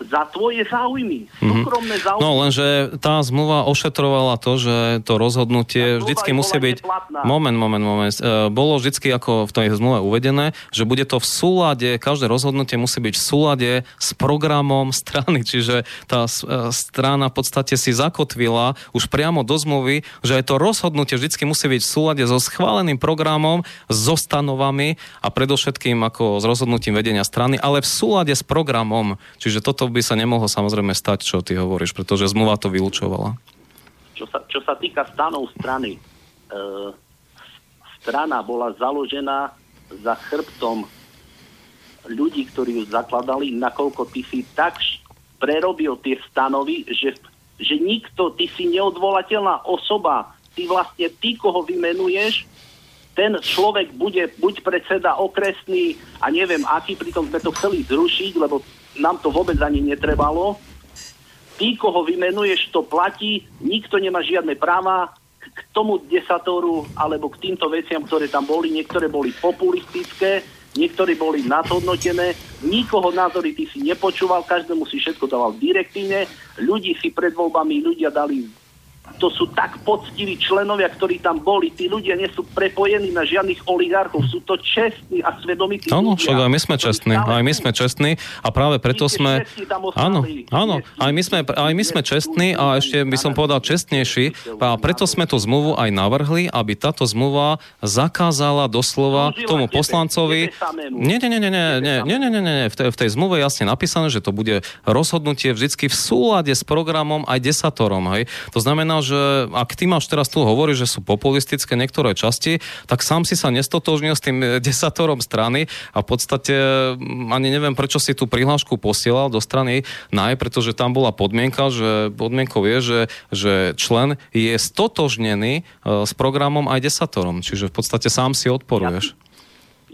[SPEAKER 6] za tvoje záujmy, súkromné záujmy.
[SPEAKER 2] No lenže tá zmluva ošetrovala to, že to rozhodnutie vždycky musí byť...
[SPEAKER 6] neplatná.
[SPEAKER 2] Moment, moment, moment. E, Bolo vždycky ako v tej zmluve uvedené, že bude to v súlade, každé rozhodnutie musí byť v súlade s programom strany, čiže tá e, strana v podstate si zakotvila už priamo do zmluvy, že aj to rozhodnutie vždycky musí byť v súlade so schváleným programom, so stanovami a predovšetkým ako s rozhodnutím vedenia strany, ale v súlade s programom. Čiže toto by sa nemohlo samozrejme stať, čo ty hovoríš, pretože zmluva to vylúčovala.
[SPEAKER 6] čo sa, čo sa týka stanov strany, e, strana bola založená za chrbtom ľudí, ktorí ju zakladali, nakoľko ty si tak prerobil tie stanovy, že, že nikto, ty si neodvolateľná osoba, ty vlastne, ty, koho vymenuješ, ten človek bude buď predseda okresný a neviem aký, pritom sme to chceli zrušiť, lebo nám to vôbec ani netrebalo, ty, koho vymenuješ, to platí, nikto nemá žiadne práva k tomu desatoru alebo k týmto veciam, ktoré tam boli. Niektoré boli populistické, niektoré boli nadhodnotené, nikoho názory ty si nepočúval, každému si všetko dával direktívne, ľudí si pred voľbami ľudia dali to sú tak poctiví členovia, ktorí tam boli. Tí ľudia nie sú prepojení na žiadnych oligarchov. Sú to čestní a svedomití
[SPEAKER 2] Áno, však aj my sme čestní, aj my sme čestní a práve preto sme... Áno, áno, aj my sme, aj my sme čestní a ešte by som povedal čestnejší a preto sme tú zmluvu aj navrhli, aby táto zmluva zakázala doslova tomu poslancovi... Nie, nie, nie, nie, nie, nie, nie, nie, nie, nie. V, tej, v tej zmluve je jasne napísané, že to bude rozhodnutie vždycky v súlade s programom aj desatorom. Hej. To znamená, že ak ty máš teraz tu hovorí, že sú populistické niektoré časti, tak sám si sa nestotožnil s tým desatorom strany a v podstate mm, ani neviem, prečo si tú prihlášku posielal do strany NAJ, pretože tam bola podmienka, že podmienkou je, že, že člen je stotožnený eh, s programom aj desatorom. Čiže v podstate sám si odporuješ.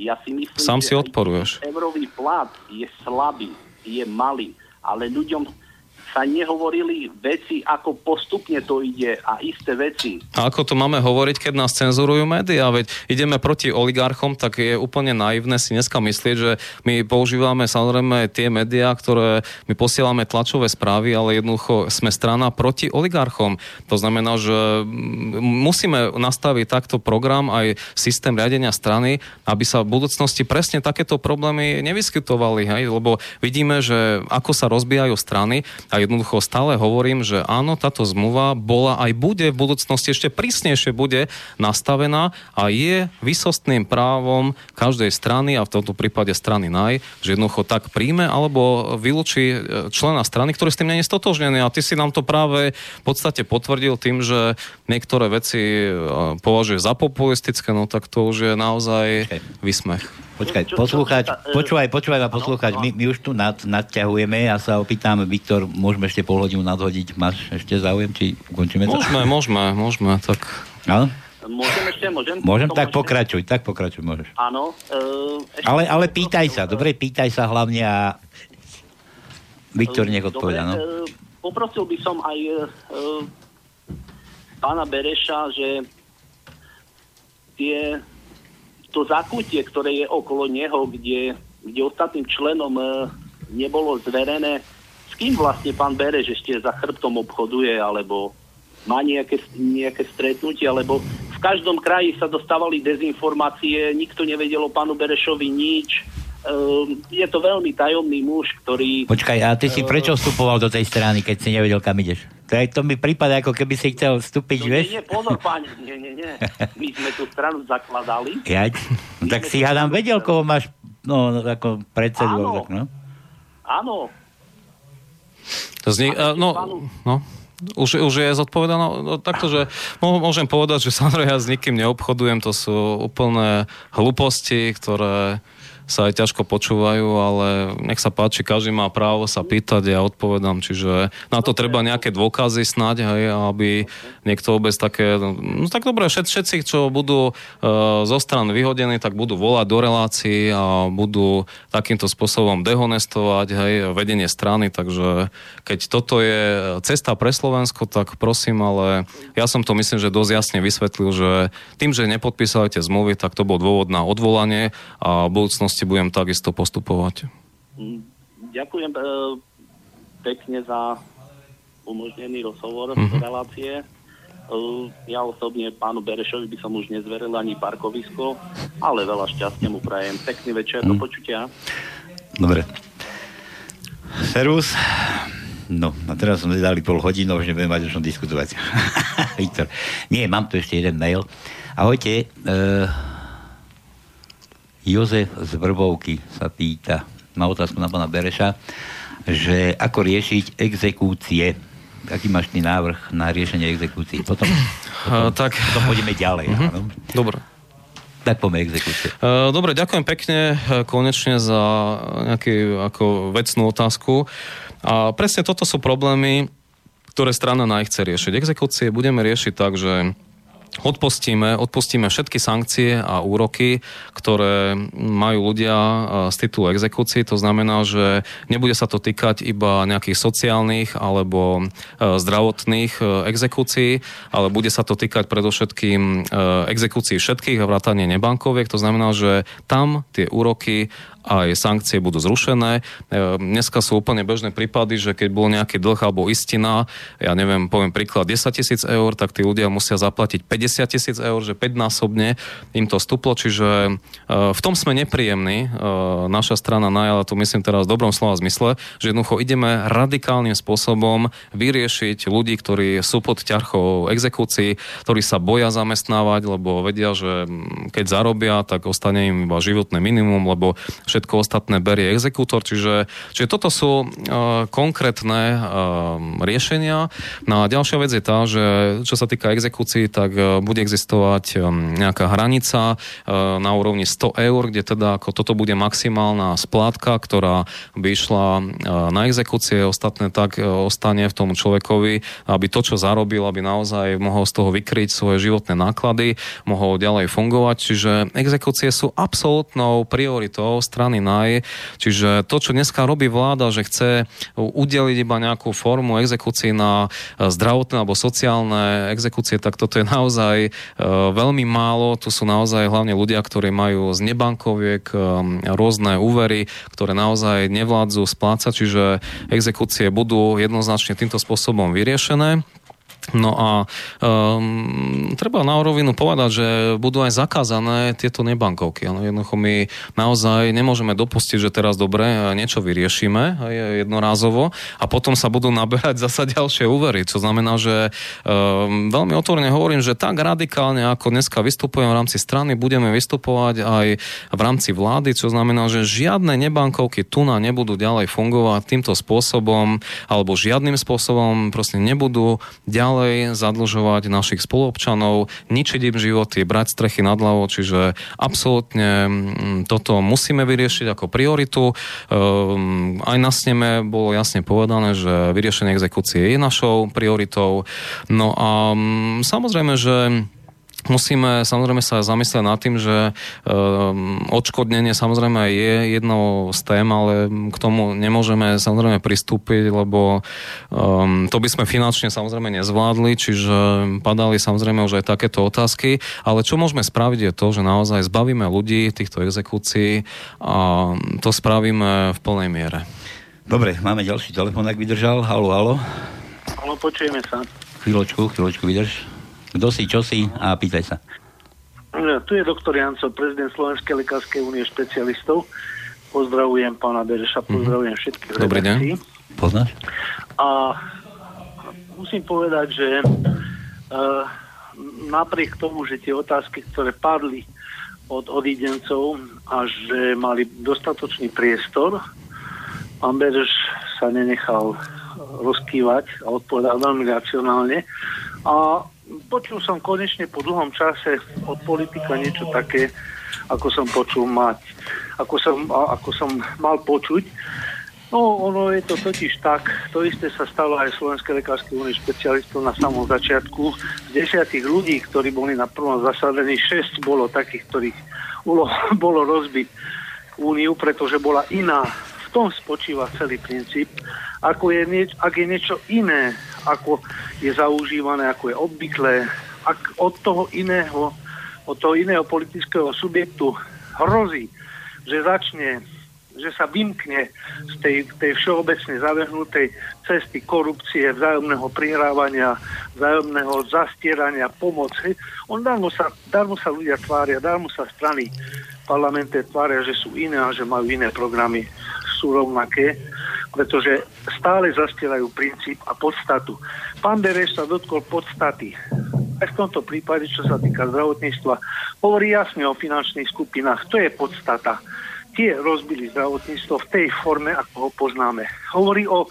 [SPEAKER 6] Ja si myslím,
[SPEAKER 2] Sám si odporuješ.
[SPEAKER 6] Eurový plat je slabý, je malý, ale ľuďom sa nehovorili veci, ako postupne to ide a isté veci.
[SPEAKER 2] A ako to máme hovoriť, keď nás cenzurujú médiá? Veď ideme proti oligarchom, tak je úplne naivné si dneska myslieť, že my používame samozrejme tie médiá, ktoré my posielame tlačové správy, ale jednoducho sme strana proti oligarchom. To znamená, že musíme nastaviť takto program aj systém riadenia strany, aby sa v budúcnosti presne takéto problémy nevyskytovali. Hej? Lebo vidíme, že ako sa rozbijajú strany a jednoducho stále hovorím, že áno, táto zmluva bola aj bude v budúcnosti ešte prísnejšie bude nastavená a je vysostným právom každej strany a v tomto prípade strany NAJ, že jednoducho tak príjme alebo vylúči e, člena strany, ktorý s tým nie je stotožnený. A ty si nám to práve v podstate potvrdil tým, že niektoré veci e, považuje za populistické, no tak to už je naozaj vysmech.
[SPEAKER 1] Počkaj, poslúchať, počúvaj, počúvaj ma poslúchať. My, my už tu nad, nadťahujeme. Ja sa opýtam, Viktor, môžeme ešte pol hodinu nadhodiť? Máš ešte záujem, či ukončíme to?
[SPEAKER 2] Môžeme, môžeme, môžeme, tak...
[SPEAKER 1] Áno?
[SPEAKER 6] Môžem ešte, môžem?
[SPEAKER 1] Môžem, tak
[SPEAKER 6] môžem?
[SPEAKER 1] pokračuj, tak pokračuj, môžeš.
[SPEAKER 6] Áno. E, ešte
[SPEAKER 1] Ale, ale pýtaj sa, dobre, pýtaj sa hlavne a Viktor nech odpoveda, no.
[SPEAKER 6] E, poprosil by som aj e, e, pána Bereša, že tie, to zakutie, ktoré je okolo neho, kde, kde ostatným členom e, nebolo zverené, s kým vlastne pán Bereš ešte za chrbtom obchoduje, alebo má nejaké, nejaké stretnutie, alebo v každom kraji sa dostávali dezinformácie, nikto nevedel o pánu Berešovi nič. Ehm, je to veľmi tajomný muž, ktorý...
[SPEAKER 1] Počkaj, a ty si prečo vstupoval do tej strany, keď si nevedel, kam ideš? To, je, to mi prípada, ako keby si chcel vstúpiť,
[SPEAKER 6] No,
[SPEAKER 1] vieš?
[SPEAKER 6] nie, nie, pozor, páni, nie, nie, nie. My sme tú stranu zakladali.
[SPEAKER 1] No, tak si hádam vedel, koho máš no, ako predsedu.
[SPEAKER 6] Áno.
[SPEAKER 1] Tak, no.
[SPEAKER 6] Áno,
[SPEAKER 2] To zni- uh, no, no. Už, už je zodpovedané no, takto, že mô- môžem povedať, že samozrejme ja s nikým neobchodujem, to sú úplné hlúposti, ktoré sa aj ťažko počúvajú, ale nech sa páči, každý má právo sa pýtať, ja odpovedám, čiže na to treba nejaké dôkazy snáď, hej, aby niekto vôbec také, no tak dobre, všet, všetci, čo budú uh, zo stran vyhodení, tak budú volať do relácií a budú takýmto spôsobom dehonestovať, hej, vedenie strany, takže keď toto je cesta pre Slovensko, tak prosím, ale ja som to myslím, že dosť jasne vysvetlil, že tým, že nepodpísali tie zmluvy, tak to bol dôvod na odvolanie a v budúcnosti budem takisto postupovať.
[SPEAKER 6] Ďakujem. E,
[SPEAKER 7] pekne za umožnený rozhovor mm-hmm. relácie. Ja osobne pánu Berešovi by som už nezveril ani parkovisko, ale veľa šťastia mu prajem. Pekný večer, mm. do počutia.
[SPEAKER 1] Dobre. Servus. No, a teraz sme dali pol hodinu, už nebudeme mať o čom diskutovať. Viktor. Nie, mám tu ešte jeden mail. Ahojte. Uh, Jozef z Vrbovky sa pýta, má otázku na pána Bereša, že ako riešiť exekúcie aký máš ty návrh na riešenie exekúcií? Potom, potom, uh, tak... potom pôjdeme ďalej. Uh-huh. Áno?
[SPEAKER 2] Dobre.
[SPEAKER 1] Tak poďme exekúcie.
[SPEAKER 2] Uh, dobre, ďakujem pekne konečne za nejakú ako vecnú otázku. A presne toto sú problémy, ktoré strana chce riešiť. Exekúcie budeme riešiť tak, že odpustíme, odpustíme všetky sankcie a úroky, ktoré majú ľudia z titulu exekúcií. To znamená, že nebude sa to týkať iba nejakých sociálnych alebo zdravotných exekúcií, ale bude sa to týkať predovšetkým exekúcií všetkých a vrátanie nebankoviek. To znamená, že tam tie úroky aj sankcie budú zrušené. E, dneska sú úplne bežné prípady, že keď bol nejaký dlh alebo istina, ja neviem, poviem príklad 10 tisíc eur, tak tí ľudia musia zaplatiť 50 tisíc eur, že 5 násobne im to stuplo, čiže e, v tom sme nepríjemní. E, naša strana najala to myslím teraz v dobrom slova zmysle, že jednoducho ideme radikálnym spôsobom vyriešiť ľudí, ktorí sú pod ťarchou exekúcií, ktorí sa boja zamestnávať, lebo vedia, že keď zarobia, tak ostane im iba životné minimum, lebo všetko ostatné berie exekútor, čiže, čiže toto sú uh, konkrétne uh, riešenia. No a ďalšia vec je tá, že čo sa týka exekúcií, tak uh, bude existovať nejaká hranica na úrovni 100 eur, kde teda ako toto bude maximálna splátka, ktorá by išla na exekúcie, ostatné tak ostane v tom človekovi, aby to, čo zarobil, aby naozaj mohol z toho vykryť svoje životné náklady, mohol ďalej fungovať. Čiže exekúcie sú absolútnou prioritou strany NAJ. Čiže to, čo dneska robí vláda, že chce udeliť iba nejakú formu exekúcií na e, zdravotné alebo sociálne exekúcie, tak toto je naozaj e, veľmi málo. Tu sú naozaj hlavne ľudia, ktorí majú z nebankoviek e, rôzne úvery, ktoré naozaj nevládzu splácať, čiže exekúcie budú jednoznačne týmto spôsobom vyriešené. No a um, treba na rovinu povedať, že budú aj zakázané tieto nebankovky. Ano, jednoducho my naozaj nemôžeme dopustiť, že teraz dobre niečo vyriešime jednorázovo a potom sa budú naberať zasa ďalšie úvery. Čo znamená, že um, veľmi otvorene hovorím, že tak radikálne, ako dneska vystupujem v rámci strany, budeme vystupovať aj v rámci vlády, čo znamená, že žiadne nebankovky tu na nebudú ďalej fungovať týmto spôsobom alebo žiadnym spôsobom proste nebudú ďalej ďalej zadlžovať našich spoluobčanov, ničiť im životy, brať strechy nad hlavou, čiže absolútne mm, toto musíme vyriešiť ako prioritu. Ehm, aj na sneme bolo jasne povedané, že vyriešenie exekúcie je našou prioritou. No a mm, samozrejme, že Musíme samozrejme sa zamyslieť nad tým, že um, odškodnenie samozrejme je jednou z tém, ale k tomu nemôžeme samozrejme pristúpiť, lebo um, to by sme finančne samozrejme nezvládli, čiže padali samozrejme už aj takéto otázky, ale čo môžeme spraviť je to, že naozaj zbavíme ľudí týchto exekúcií a to spravíme v plnej miere.
[SPEAKER 1] Dobre, máme ďalší telefon, ak vydržal. Halo, halo.
[SPEAKER 7] Halo, počujeme sa.
[SPEAKER 1] Chvíľočku, chvíľočku vydrž. Kto si, čo si a pýtaj sa.
[SPEAKER 7] Tu je doktor Janco, prezident Slovenskej lekárskej únie špecialistov. Pozdravujem pána Bereša, mhm. pozdravujem všetkých
[SPEAKER 1] Dobrý deň. Poznáš?
[SPEAKER 7] A musím povedať, že uh, napriek tomu, že tie otázky, ktoré padli od odidencov a že mali dostatočný priestor, pán Bereš sa nenechal rozkývať a odpovedal veľmi racionálne. A počul som konečne po dlhom čase od politika niečo také, ako som počul mať, ako som, ako som mal počuť. No, ono je to totiž tak, to isté sa stalo aj Slovenskej lekárskej únie špecialistov na samom začiatku. Z desiatých ľudí, ktorí boli na prvom zasadení, šesť bolo takých, ktorých ulo, bolo rozbiť úniu, pretože bola iná. V tom spočíva celý princíp. Ako je nieč, ak je niečo iné ako je zaužívané, ako je obvyklé. Ak od toho iného, od toho iného politického subjektu hrozí, že začne že sa vymkne z tej, tej všeobecne zavehnutej cesty korupcie, vzájomného prihrávania, vzájomného zastierania, pomoci. On darmo sa, darmo sa ľudia tvária, darmo sa strany parlamente tvária, že sú iné a že majú iné programy, sú rovnaké, pretože stále zastierajú princíp a podstatu. Pán Bereš sa dotkol podstaty. Aj v tomto prípade, čo sa týka zdravotníctva, hovorí jasne o finančných skupinách. To je podstata tie rozbili zdravotníctvo v tej forme, ako ho poznáme. Hovorí o,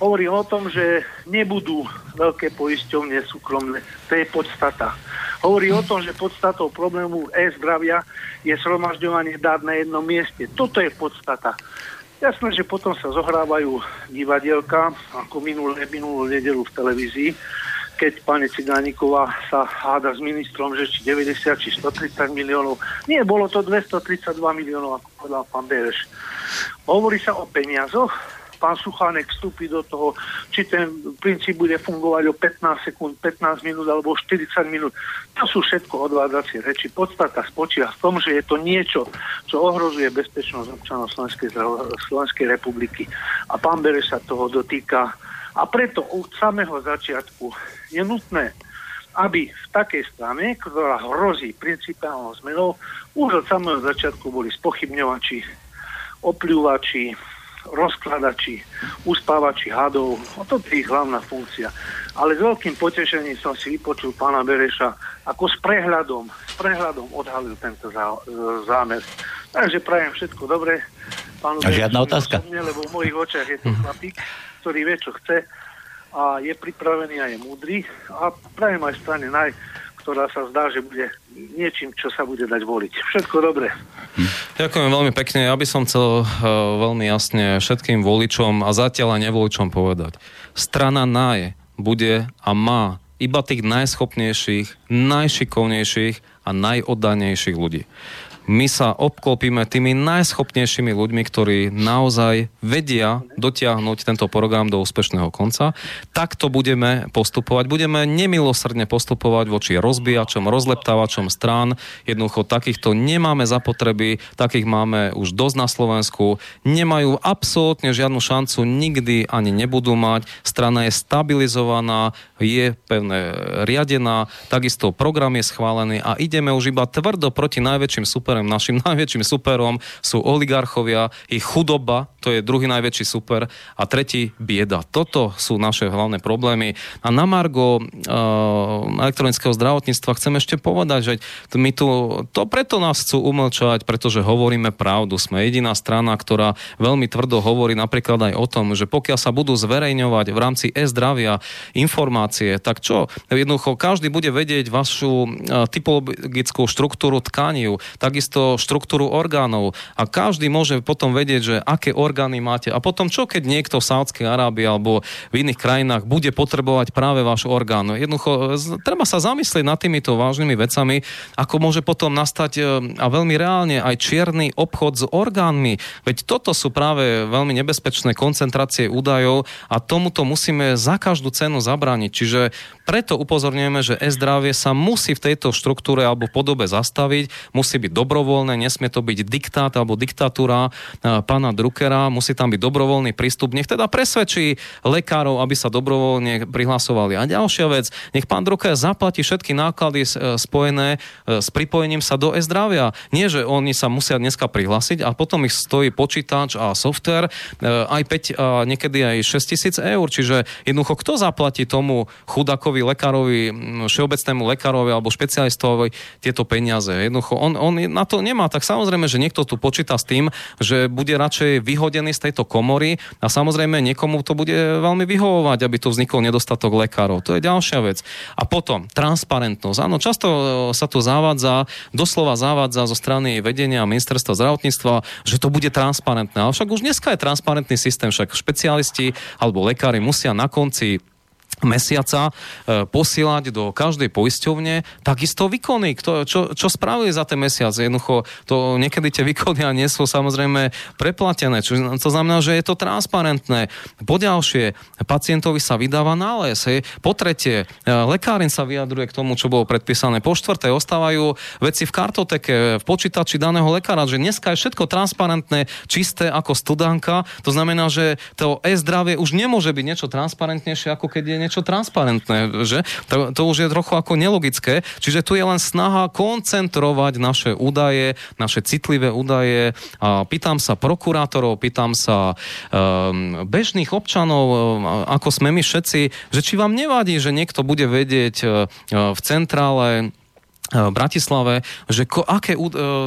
[SPEAKER 7] hovorí o tom, že nebudú veľké poisťovne súkromné. To je podstata. Hovorí o tom, že podstatou problému e-zdravia je sromažďovanie dát na jednom mieste. Toto je podstata. Jasné, že potom sa zohrávajú divadielka, ako minulé, minulú nedelu v televízii, keď pani Cigániková sa háda s ministrom, že či 90, či 130 miliónov. Nie, bolo to 232 miliónov, ako povedal pán Bereš. Hovorí sa o peniazoch, pán Suchánek vstúpi do toho, či ten princíp bude fungovať o 15 sekúnd, 15 minút alebo 40 minút. To sú všetko odvádzacie reči. Podstata spočíva v tom, že je to niečo, čo ohrozuje bezpečnosť občanov Slovenskej, Slovenskej republiky. A pán Bereš sa toho dotýka a preto od samého začiatku je nutné, aby v takej strane, ktorá hrozí principálnou zmenou, už od samého začiatku boli spochybňovači, opľúvači, rozkladači, uspávači hadov. O to je ich hlavná funkcia. Ale s veľkým potešením som si vypočul pána Bereša, ako s prehľadom, s prehľadom odhalil tento zá, zámer. Takže prajem všetko dobré.
[SPEAKER 1] Pánu A žiadna otázka?
[SPEAKER 7] Osobne, lebo v mojich očiach je to chlapík ktorý vie, čo chce a je pripravený a je múdry a prajem aj strane naj, ktorá sa zdá, že bude niečím, čo sa bude dať voliť. Všetko dobré.
[SPEAKER 2] Ďakujem veľmi pekne. Ja by som chcel uh, veľmi jasne všetkým voličom a zatiaľ aj nevoličom povedať. Strana NAJ bude a má iba tých najschopnejších, najšikovnejších a najoddanejších ľudí my sa obklopíme tými najschopnejšími ľuďmi, ktorí naozaj vedia dotiahnuť tento program do úspešného konca. Takto budeme postupovať. Budeme nemilosrdne postupovať voči rozbíjačom, rozleptávačom strán. Jednoducho takýchto nemáme zapotreby, takých máme už dosť na Slovensku. Nemajú absolútne žiadnu šancu, nikdy ani nebudú mať. Strana je stabilizovaná, je pevne riadená, takisto program je schválený a ideme už iba tvrdo proti najväčším super superom. Našim najväčším superom sú oligarchovia, ich chudoba, to je druhý najväčší super, a tretí bieda. Toto sú naše hlavné problémy. A na Margo uh, elektronického zdravotníctva chcem ešte povedať, že my tu, to preto nás chcú umlčať, pretože hovoríme pravdu. Sme jediná strana, ktorá veľmi tvrdo hovorí napríklad aj o tom, že pokiaľ sa budú zverejňovať v rámci e-zdravia informácie, tak čo? Jednoducho každý bude vedieť vašu uh, typologickú štruktúru tkaní, takisto takisto štruktúru orgánov a každý môže potom vedieť, že aké orgány máte. A potom čo, keď niekto v Sádskej Arábii alebo v iných krajinách bude potrebovať práve váš orgán. Jednoducho, treba sa zamyslieť nad týmito vážnymi vecami, ako môže potom nastať e, a veľmi reálne aj čierny obchod s orgánmi. Veď toto sú práve veľmi nebezpečné koncentrácie údajov a tomuto musíme za každú cenu zabrániť. Čiže preto upozorňujeme, že e-zdravie sa musí v tejto štruktúre alebo podobe zastaviť, musí byť dobro dobrovoľné, nesmie to byť diktát alebo diktatúra e, pána Druckera, musí tam byť dobrovoľný prístup. Nech teda presvedčí lekárov, aby sa dobrovoľne prihlasovali. A ďalšia vec, nech pán Drucker zaplatí všetky náklady e, spojené e, s pripojením sa do e-zdravia. Nie, že oni sa musia dneska prihlásiť a potom ich stojí počítač a software aj 5 a niekedy aj 6 tisíc eur. Čiže jednoducho, kto zaplatí tomu chudakovi lekárovi, všeobecnému lekárovi alebo špecialistovi tieto peniaze? Jednoducho, on, on na to nemá, tak samozrejme, že niekto tu počíta s tým, že bude radšej vyhodený z tejto komory a samozrejme niekomu to bude veľmi vyhovovať, aby tu vznikol nedostatok lekárov. To je ďalšia vec. A potom transparentnosť. Áno, často e, sa tu zavádza, doslova zavádza zo strany vedenia ministerstva zdravotníctva, že to bude transparentné. Ale však už dneska je transparentný systém, však špecialisti alebo lekári musia na konci mesiaca e, posielať do každej poisťovne takisto výkony, kto, čo, čo spravili za ten mesiac. Jednoducho, to niekedy tie výkony a nie sú samozrejme preplatené, čo, to znamená, že je to transparentné. Po ďalšie, pacientovi sa vydáva nález. Hej. Po tretie, e, lekárin sa vyjadruje k tomu, čo bolo predpísané. Po štvrté, ostávajú veci v kartoteke, v počítači daného lekára, že dneska je všetko transparentné, čisté ako studanka. To znamená, že to e-zdravie už nemôže byť niečo transparentnejšie, ako keď je niečo transparentné, že? To, to už je trochu ako nelogické. Čiže tu je len snaha koncentrovať naše údaje, naše citlivé údaje. A pýtam sa prokurátorov, pýtam sa um, bežných občanov, um, ako sme my všetci, že či vám nevadí, že niekto bude vedieť uh, v centrále v Bratislave, že ko, aké uh,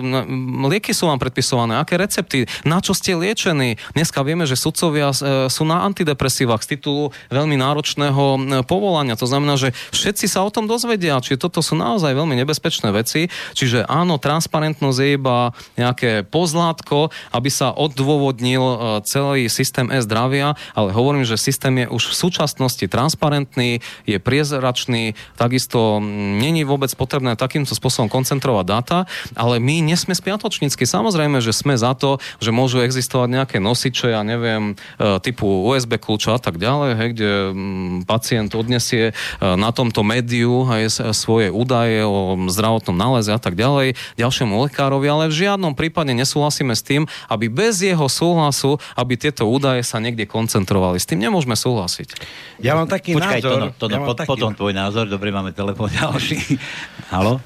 [SPEAKER 2] lieky sú vám predpisované, aké recepty, na čo ste liečení. Dneska vieme, že sudcovia uh, sú na antidepresívach z titulu veľmi náročného uh, povolania. To znamená, že všetci sa o tom dozvedia, čiže toto sú naozaj veľmi nebezpečné veci. Čiže áno, transparentnosť je iba nejaké pozlátko, aby sa odôvodnil uh, celý systém e-zdravia, ale hovorím, že systém je už v súčasnosti transparentný, je priezračný, takisto není vôbec potrebné tak takýmto spôsobom koncentrovať dáta, ale my nesme spiatočnícky. Samozrejme, že sme za to, že môžu existovať nejaké nosiče, ja neviem, e, typu USB kľúča a tak ďalej, hej, kde mm, pacient odnesie e, na tomto médiu aj svoje údaje o zdravotnom náleze a tak ďalej ďalšiemu lekárovi, ale v žiadnom prípade nesúhlasíme s tým, aby bez jeho súhlasu, aby tieto údaje sa niekde koncentrovali. S tým nemôžeme súhlasiť.
[SPEAKER 3] Ja mám taký
[SPEAKER 1] Počkaj,
[SPEAKER 3] názor.
[SPEAKER 1] to, no, to, no,
[SPEAKER 3] ja
[SPEAKER 1] po,
[SPEAKER 3] taký...
[SPEAKER 1] potom tvoj názor. Dobre, máme telefón ďalší. Halo?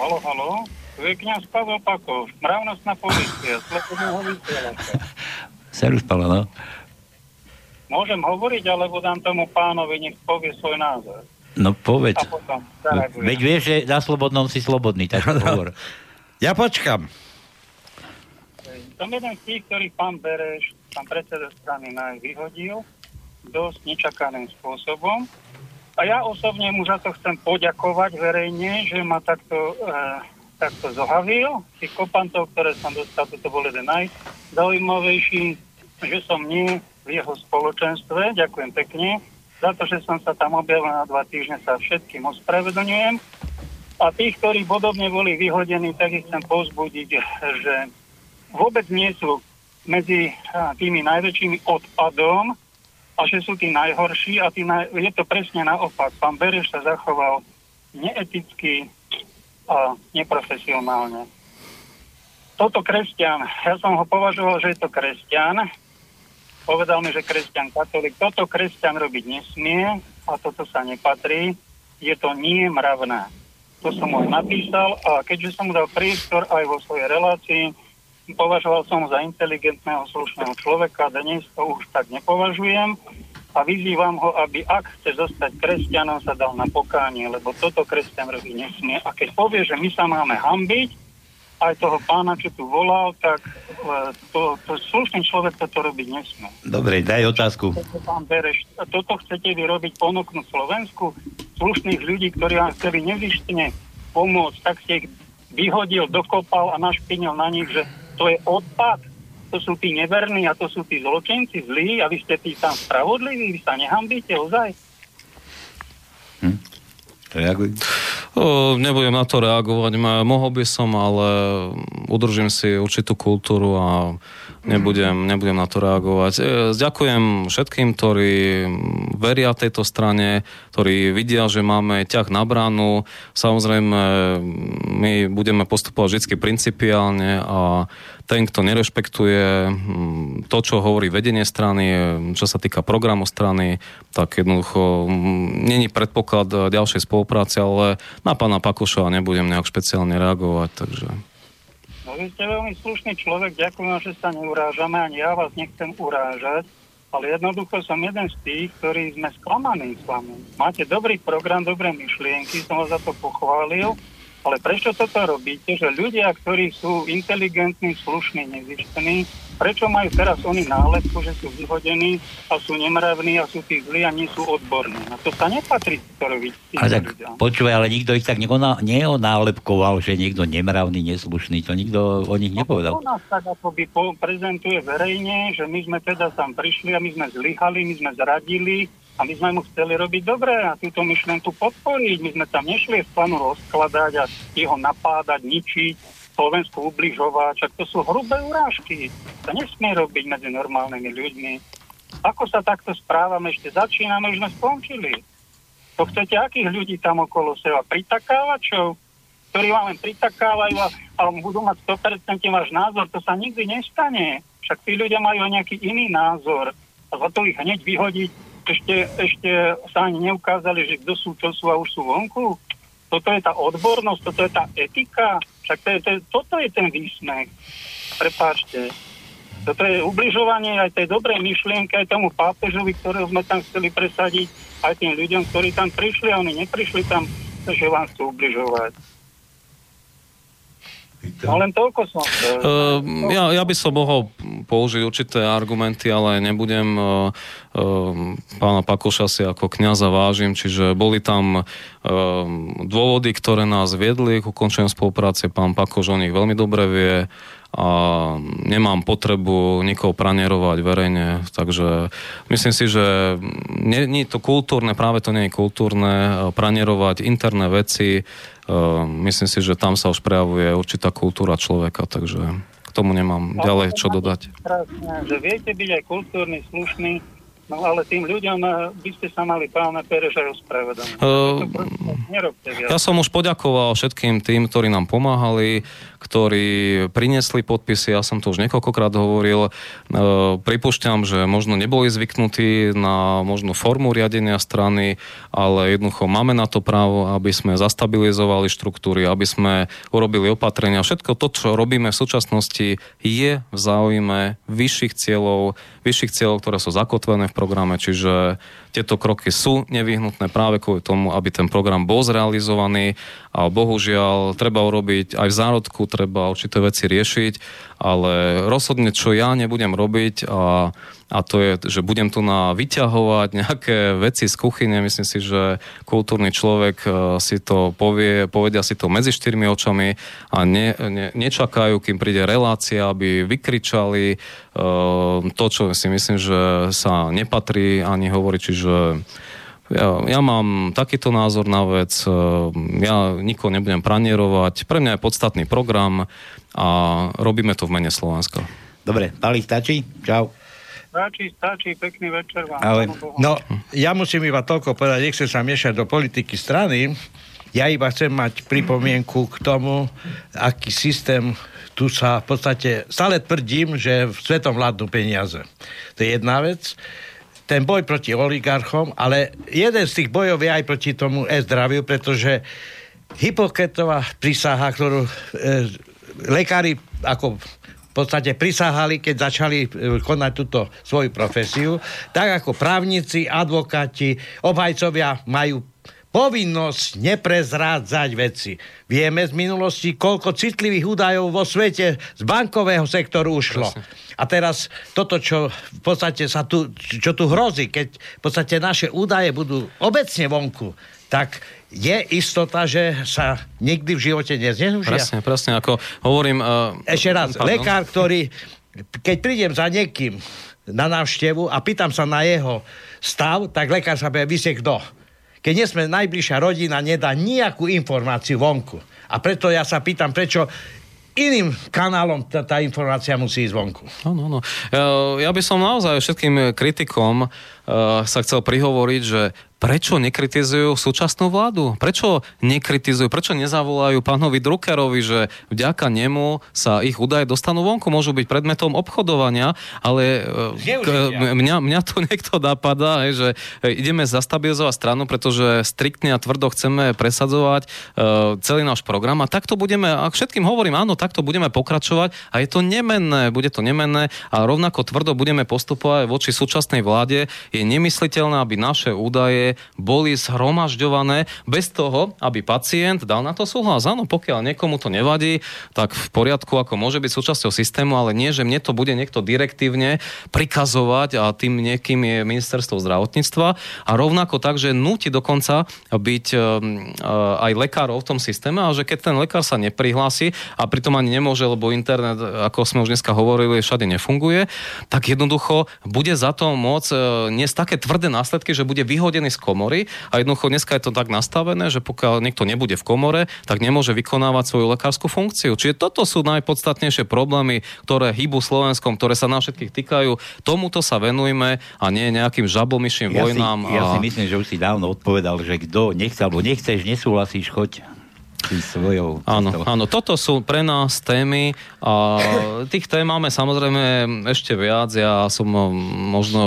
[SPEAKER 5] Halo, halo. Tu je kniaz Pavel Pakov, mravnostná policia, slobodného vysielača.
[SPEAKER 1] Serus, Pavel, no?
[SPEAKER 5] Môžem hovoriť, alebo dám tomu pánovi, nech povie svoj názor.
[SPEAKER 1] No povedz. Veď vieš, že na slobodnom si slobodný, tak hovor.
[SPEAKER 3] Ja počkam.
[SPEAKER 5] Som jeden z tých, ktorých pán Bereš, pán predseda strany NAJ vyhodil dosť nečakaným spôsobom. A ja osobne mu za to chcem poďakovať verejne, že ma takto, e, takto zohavil. Tých kopantov, ktoré som dostal, to bol jeden najzaujímavejší, že som nie v jeho spoločenstve. Ďakujem pekne. Za to, že som sa tam objavil na dva týždne, sa všetkým ospravedlňujem. A tých, ktorí podobne boli vyhodení, tak ich chcem pozbudiť, že vôbec nie sú medzi tými najväčšími odpadom a že sú tí najhorší a tí naj... je to presne naopak. Pán Bereš sa zachoval neeticky a neprofesionálne. Toto kresťan, ja som ho považoval, že je to kresťan, povedal mi, že kresťan katolík, toto kresťan robiť nesmie a toto sa nepatrí, je to nie mravné. To som mu napísal a keďže som mu dal priestor aj vo svojej relácii, považoval som za inteligentného, slušného človeka, dnes to už tak nepovažujem a vyzývam ho, aby ak chce zostať kresťanom, sa dal na pokánie, lebo toto kresťan robiť nesmie. A keď povie, že my sa máme hambiť, aj toho pána, čo tu volal, tak e, to, to slušný človek toto robiť nesmie.
[SPEAKER 1] Dobre, daj otázku.
[SPEAKER 5] Pán Bereš, toto chcete vy robiť, ponúknuť Slovensku? Slušných ľudí, ktorí vám chceli nezištne pomôcť, tak ste ich vyhodil, dokopal a našpinil na nich, že to je odpad, to sú tí neverní a to sú tí zločinci zlí a vy ste tí tam spravodliví, vy sa nehambíte ozaj.
[SPEAKER 1] Hm? Reaguj.
[SPEAKER 2] O, nebudem na to reagovať. Mohol by som, ale udržím si určitú kultúru a nebudem, nebudem na to reagovať. E, Ďakujem všetkým, ktorí veria tejto strane, ktorí vidia, že máme ťah na bránu. Samozrejme, my budeme postupovať vždy principiálne a ten, kto nerešpektuje mm, to, čo hovorí vedenie strany, čo sa týka programu strany, tak jednoducho mm, není predpoklad ďalšej spolupráce, ale na pána Pakoša nebudem nejak špeciálne reagovať, takže...
[SPEAKER 5] No vy ste veľmi slušný človek, ďakujem, že sa neurážame, ani ja vás nechcem urážať, ale jednoducho som jeden z tých, ktorí sme sklamaní s vami. Máte dobrý program, dobré myšlienky, som vás za to pochválil, ale prečo toto robíte, že ľudia, ktorí sú inteligentní, slušní, nezištení, prečo majú teraz oni nálepku, že sú vyhodení a sú nemravní a sú tí zlí a nie sú odborní? No to sa nepatrí to robiť.
[SPEAKER 1] A tak počúvaj, ale nikto ich tak neoná- neonálepkoval, že niekto nemravný, neslušný. To nikto o nich nepovedal.
[SPEAKER 5] To nás tak akoby po- prezentuje verejne, že my sme teda tam prišli a my sme zlyhali, my sme zradili a
[SPEAKER 8] my sme mu chceli robiť dobre a túto myšlienku podporiť. My sme tam nešli z plánu rozkladať a jeho napádať, ničiť, Slovensku ubližovať. Čak to sú hrubé urážky. To nesmie robiť medzi normálnymi ľuďmi. Ako sa takto správame, ešte začíname, už sme skončili. To chcete akých ľudí tam okolo seba? Pritakávačov, ktorí vám len pritakávajú a, a budú mať 100% váš názor, to sa nikdy nestane. Však tí ľudia majú nejaký iný názor a za to ich hneď vyhodiť, ešte, ešte sa ani neukázali, že kto sú, čo sú a už sú vonku. Toto je tá odbornosť, toto je tá etika, však to je, to toto je ten výsmech. Prepáčte. Toto je ubližovanie aj tej dobrej myšlienke, aj tomu pápežovi, ktorého sme tam chceli presadiť, aj tým ľuďom, ktorí tam prišli a oni neprišli tam, že vám chcú ubližovať. No len toľko som.
[SPEAKER 2] Uh, ja, ja by som mohol použiť určité argumenty, ale nebudem uh, uh, pána Pakoša si ako kniaza vážim, čiže boli tam uh, dôvody, ktoré nás viedli k ukončeniu spolupráce. Pán Pakoš o nich veľmi dobre vie a nemám potrebu nikoho pranierovať verejne, takže myslím si, že nie, nie je to kultúrne, práve to nie je kultúrne pranierovať interné veci, myslím si, že tam sa už prejavuje určitá kultúra človeka, takže k tomu nemám ďalej čo dodať.
[SPEAKER 8] Že viete byť aj kultúrny, slušný, No ale tým ľuďom eh, by ste sa mali pána Pereža ospravedlniť. Uh,
[SPEAKER 2] ja som už poďakoval všetkým tým, ktorí nám pomáhali, ktorí priniesli podpisy, ja som to už niekoľkokrát hovoril. Uh, pripúšťam, že možno neboli zvyknutí na možno formu riadenia strany, ale jednoducho máme na to právo, aby sme zastabilizovali štruktúry, aby sme urobili opatrenia. Všetko to, čo robíme v súčasnosti, je v záujme vyšších cieľov, vyšších cieľov, ktoré sú zakotvené v programe, čiže tieto kroky sú nevyhnutné práve kvôli tomu, aby ten program bol zrealizovaný a bohužiaľ treba urobiť aj v zárodku, treba určité veci riešiť, ale rozhodne, čo ja nebudem robiť a a to je, že budem tu na vyťahovať nejaké veci z kuchyne. Myslím si, že kultúrny človek e, si to povie, povedia si to medzi štyrmi očami a ne, ne, nečakajú, kým príde relácia, aby vykričali uh, to, čo si myslím, že sa nepatrí ani hovoriť, čiže ja, ja mám takýto názor na vec, e, ja nikoho nebudem pranierovať, pre mňa je podstatný program a robíme to v mene Slovenska.
[SPEAKER 1] Dobre, Pali, stačí? Čau.
[SPEAKER 8] Stačí, stačí, pekný večer vám.
[SPEAKER 3] Ale, no, ja musím iba toľko povedať, nechcem sa miešať do politiky strany, ja iba chcem mať pripomienku k tomu, aký systém tu sa v podstate, stále tvrdím, že v svetom vládnu peniaze. To je jedna vec. Ten boj proti oligarchom, ale jeden z tých bojov je aj proti tomu e-zdraviu, pretože Hipokretová prísaha, ktorú e, lekári ako v podstate prisahali, keď začali e, konať túto svoju profesiu, tak ako právnici, advokáti, obhajcovia majú povinnosť neprezrádzať veci. Vieme z minulosti, koľko citlivých údajov vo svete z bankového sektoru ušlo. A teraz toto, čo v podstate sa tu, čo tu hrozí, keď v podstate naše údaje budú obecne vonku, tak je istota, že sa nikdy v živote nezneužia.
[SPEAKER 2] Presne, presne, ako hovorím... Uh,
[SPEAKER 3] Ešte raz, pardon. lekár, ktorý, keď prídem za niekým na návštevu a pýtam sa na jeho stav, tak lekár sa povie, vy ste kto? Keď nie sme najbližšia rodina, nedá nejakú informáciu vonku. A preto ja sa pýtam, prečo iným kanálom tá, tá informácia musí ísť vonku.
[SPEAKER 2] No, no, no. Ja, ja by som naozaj všetkým kritikom uh, sa chcel prihovoriť, že prečo nekritizujú súčasnú vládu? Prečo nekritizujú, prečo nezavolajú pánovi Druckerovi, že vďaka nemu sa ich údaje dostanú vonku, môžu byť predmetom obchodovania, ale k, mňa, mňa tu niekto napadá, že ideme zastabilizovať stranu, pretože striktne a tvrdo chceme presadzovať uh, celý náš program a takto budeme, a všetkým hovorím, áno, takto budeme pokračovať a je to nemenné, bude to nemenné a rovnako tvrdo budeme postupovať voči súčasnej vláde. Je nemysliteľné, aby naše údaje boli zhromažďované bez toho, aby pacient dal na to súhlas. Áno, pokiaľ niekomu to nevadí, tak v poriadku, ako môže byť súčasťou systému, ale nie, že mne to bude niekto direktívne prikazovať a tým niekým je ministerstvo zdravotníctva a rovnako tak, že núti dokonca byť um, uh, aj lekárov v tom systéme a že keď ten lekár sa neprihlási a pritom ani nemôže, lebo internet, ako sme už dneska hovorili, všade nefunguje, tak jednoducho bude za to môcť uh, niesť také tvrdé následky, že bude vyhodený z komory a jednoducho dneska je to tak nastavené, že pokiaľ niekto nebude v komore, tak nemôže vykonávať svoju lekárskú funkciu. Čiže toto sú najpodstatnejšie problémy, ktoré hýbu Slovenskom, ktoré sa na všetkých týkajú. Tomuto sa venujme a nie nejakým žabomyším
[SPEAKER 1] ja
[SPEAKER 2] vojnám.
[SPEAKER 1] Si, ja
[SPEAKER 2] a...
[SPEAKER 1] si myslím, že už si dávno odpovedal, že kto nechce alebo nechceš, nesúhlasíš, choď svojou
[SPEAKER 2] Áno, áno, toto sú pre nás témy a tých tém máme samozrejme ešte viac. Ja som možno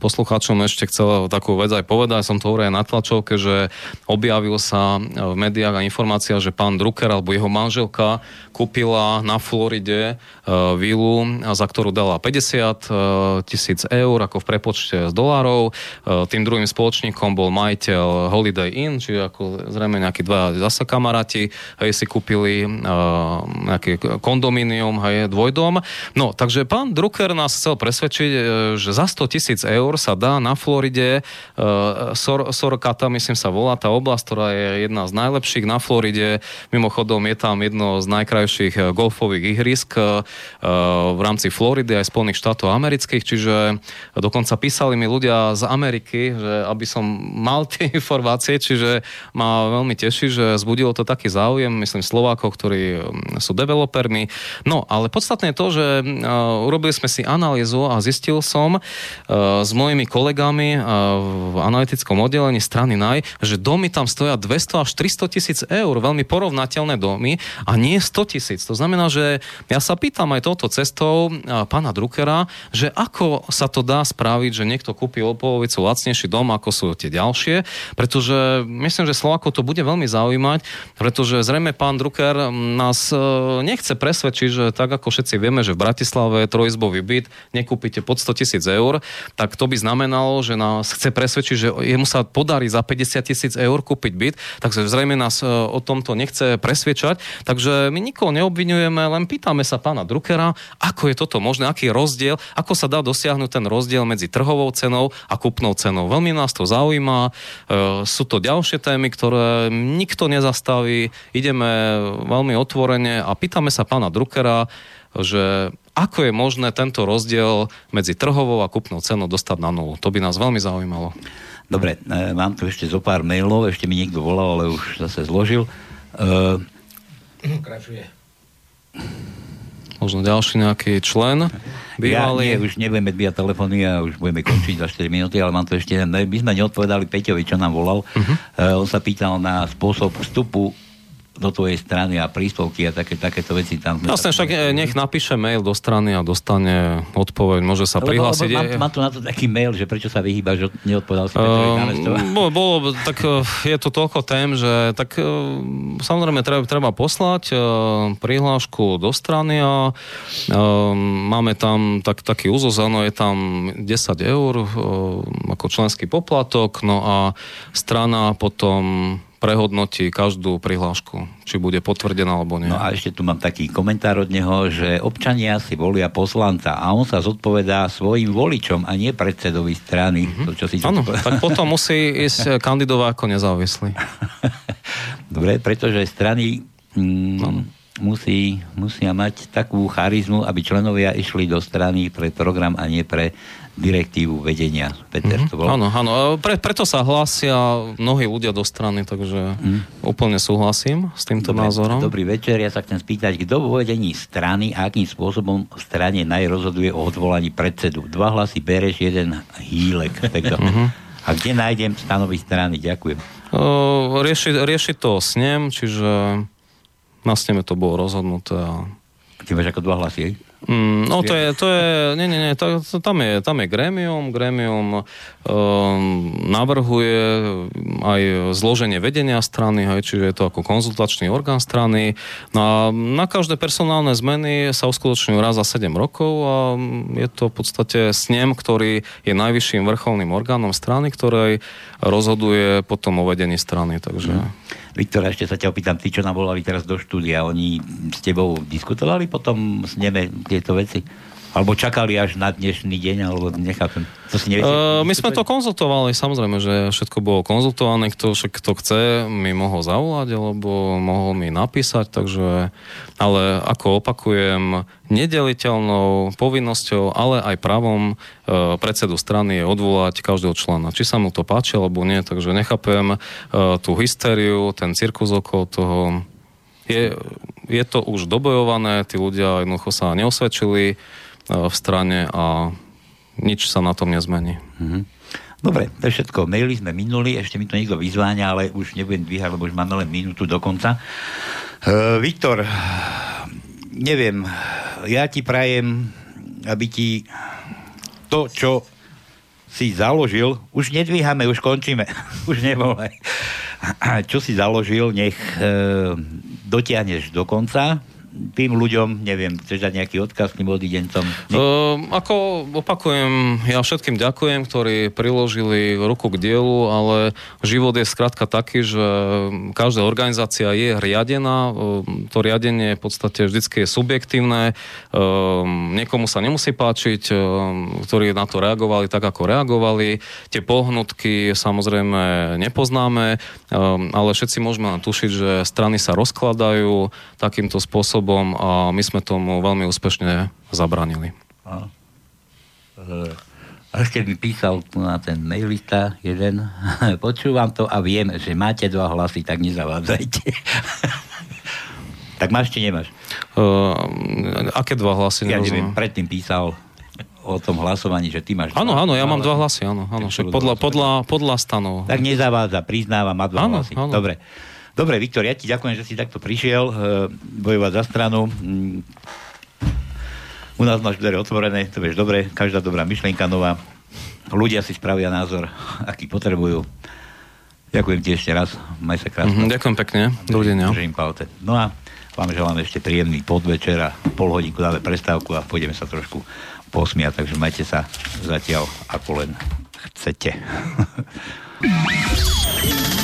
[SPEAKER 2] poslucháčom ešte chcel takú vec aj povedať, som to hovoril aj na tlačovke, že objavil sa v médiách a informácia, že pán Drucker alebo jeho manželka kúpila na Floride uh, vilu, za ktorú dala 50 uh, tisíc eur ako v prepočte z dolárov. Tým druhým spoločníkom bol majiteľ Holiday Inn, čiže ako zrejme nejakí dva zasa kamaráti, hej, si kúpili uh, nejaký kondominium, hej, dvojdom. No, takže pán Drucker nás chcel presvedčiť, že za 100 tisíc eur sa dá na Floride uh, Sor, Sorokata, myslím sa volá tá oblasť, ktorá je jedna z najlepších na Floride. Mimochodom je tam jedno z najkrajších eh, golfových ihrisk eh, v rámci Floridy aj Spojených štátov amerických, čiže dokonca písali mi ľudia z Ameriky, že aby som mal tie informácie, čiže ma veľmi teší, že zbudilo to taký záujem, myslím Slovákov, ktorí mm, sú developermi. No, ale podstatné je to, že eh, urobili sme si analýzu a zistil som s mojimi kolegami v analytickom oddelení strany NAJ, že domy tam stoja 200 až 300 tisíc eur, veľmi porovnateľné domy a nie 100 tisíc. To znamená, že ja sa pýtam aj touto cestou pána Druckera, že ako sa to dá spraviť, že niekto kúpi o polovicu lacnejší dom, ako sú tie ďalšie, pretože myslím, že Slovákov to bude veľmi zaujímať, pretože zrejme pán Drucker nás e, nechce presvedčiť, že tak ako všetci vieme, že v Bratislave trojizbový byt nekúpite pod 100 tisíc eur, tak to by znamenalo, že nás chce presvedčiť, že jemu sa podarí za 50 tisíc eur kúpiť byt, takže zrejme nás e, o tomto nechce presvedčať. Takže my nikoho neobvinujeme, len pýtame sa pána Druckera, ako je toto možné, aký je rozdiel, ako sa dá dosiahnuť ten rozdiel medzi trhovou cenou a kupnou cenou. Veľmi nás to zaujíma, e, sú to ďalšie témy, ktoré nikto nezastaví, ideme veľmi otvorene a pýtame sa pána Druckera, že ako je možné tento rozdiel medzi trhovou a kupnou cenou dostať na nulu. To by nás veľmi zaujímalo.
[SPEAKER 1] Dobre, e, mám tu ešte zo pár mailov, ešte mi niekto volal, ale už zase zložil. Uh,
[SPEAKER 3] Kračuje.
[SPEAKER 2] Možno ďalší nejaký člen bývalý.
[SPEAKER 1] Ja nie, už nebudeme dvíjať telefóny a už budeme končiť za 4 minúty, ale mám to ešte... My sme neodpovedali Peťovi, čo nám volal. Uh-huh. Uh, on sa pýtal na spôsob vstupu do tvojej strany a príspevky a také, takéto veci tam.
[SPEAKER 2] Jasne, však e, nech napíše mail do strany a dostane odpoveď, môže sa prihlásiť.
[SPEAKER 1] Lebo, mám, mám tu na to taký mail, že prečo sa vyhýba, že neodpovedal si
[SPEAKER 2] um, bolo, bolo, tak e, je to toľko tém, že tak e, samozrejme treba, treba poslať prihlášku do strany a máme tam tak, taký úzos, áno, je tam 10 eur ako členský poplatok, no a strana potom prehodnotí každú prihlášku, či bude potvrdená alebo nie.
[SPEAKER 1] No a ešte tu mám taký komentár od neho, že občania si volia poslanca a on sa zodpovedá svojim voličom a nie predsedovi strany. Mm-hmm. To, čo si
[SPEAKER 2] ano, tak potom musí ísť kandidovať ako nezávislý.
[SPEAKER 1] Dobre, pretože strany mm, musí, musia mať takú charizmu, aby členovia išli do strany pre program a nie pre direktívu vedenia. Peter, mm-hmm. to bolo?
[SPEAKER 2] Áno, áno. Pre, preto sa hlásia mnohí ľudia do strany, takže mm. úplne súhlasím s týmto
[SPEAKER 1] Dobre,
[SPEAKER 2] názorom.
[SPEAKER 1] Dobrý večer, ja sa chcem spýtať, kto vo vedení strany a akým spôsobom v strane najrozhoduje o odvolaní predsedu? Dva hlasy bereš, jeden hýlek. Tak mm-hmm. A kde nájdem stanovy strany? Ďakujem.
[SPEAKER 2] Uh, rieši, rieši to s ním, čiže na sneme to bolo rozhodnuté. A...
[SPEAKER 1] Ty máš ako dva hlasy,
[SPEAKER 2] Mm, no to je, to je, nie, nie, nie, to, to, tam, je, tam je grémium, grémium um, navrhuje aj zloženie vedenia strany, aj, čiže je to ako konzultačný orgán strany. No a na každé personálne zmeny sa uskutočňujú raz za 7 rokov a je to v podstate snem, ktorý je najvyšším vrcholným orgánom strany, ktorej rozhoduje potom o vedení strany. Takže... Mm.
[SPEAKER 1] Viktor, ešte sa ťa opýtam, ty, čo nám volali teraz do štúdia, oni s tebou diskutovali potom s neme tieto veci? Alebo čakali až na dnešný deň, alebo nechápem. To si neviete, uh,
[SPEAKER 2] my sme to konzultovali, samozrejme, že všetko bolo konzultované, kto, kto chce, mi mohol zavolať, alebo mohol mi napísať, takže, ale ako opakujem, nedeliteľnou povinnosťou, ale aj právom uh, predsedu strany je odvolať každého člena. Či sa mu to páči, alebo nie, takže nechápem uh, tú hysteriu, ten cirkus okolo toho. Je, je to už dobojované, tí ľudia jednoducho sa neosvedčili, E, v strane a nič sa na tom nezmení. Mm-hmm.
[SPEAKER 1] Dobre, to je všetko. Maily sme minuli, ešte mi to niekto vyzváňa, ale už nebudem dvíhať, lebo už máme len minútu do konca. Uh, Viktor, neviem, ja ti prajem, aby ti to, čo si založil, už nedvíhame, už končíme, už nevolaj. Čo si založil, nech uh, dotiahneš do konca, tým ľuďom, neviem, chceš dať nejaký odkaz tým odidencom?
[SPEAKER 2] Uh, ako opakujem, ja všetkým ďakujem, ktorí priložili ruku k dielu, ale život je skrátka taký, že každá organizácia je riadená, to riadenie v podstate vždycky je subjektívne, niekomu sa nemusí páčiť, ktorí na to reagovali tak, ako reagovali. Tie pohnutky samozrejme nepoznáme, ale všetci môžeme tušiť, že strany sa rozkladajú takýmto spôsobom spôsobom a my sme tomu veľmi úspešne zabranili.
[SPEAKER 1] A, ešte by písal na ten mailista jeden, počúvam to a viem, že máte dva hlasy, tak nezavádzajte. tak máš či nemáš? Uh,
[SPEAKER 2] aké dva hlasy?
[SPEAKER 1] Ja neviem, predtým písal o tom hlasovaní, že ty máš
[SPEAKER 2] Áno, áno, ja mám dva hlasy, áno, áno, však podľa, podľa, podľa stanov.
[SPEAKER 1] Tak nezavádza, priznáva, má dva áno, hlasy. Áno. Dobre. Dobre, Viktor, ja ti ďakujem, že si takto prišiel uh, bojovať za stranu. Mm. U nás máš dvere otvorené, to vieš dobre, každá dobrá myšlienka nová. Ľudia si spravia názor, aký potrebujú. Ďakujem ti ešte raz, maj sa krásne.
[SPEAKER 2] Mm, ďakujem pekne, dovidenia.
[SPEAKER 1] No a vám želám ešte príjemný podvečer a pol hodinku dáme prestávku a pôjdeme sa trošku posmiať, takže majte sa zatiaľ ako len chcete.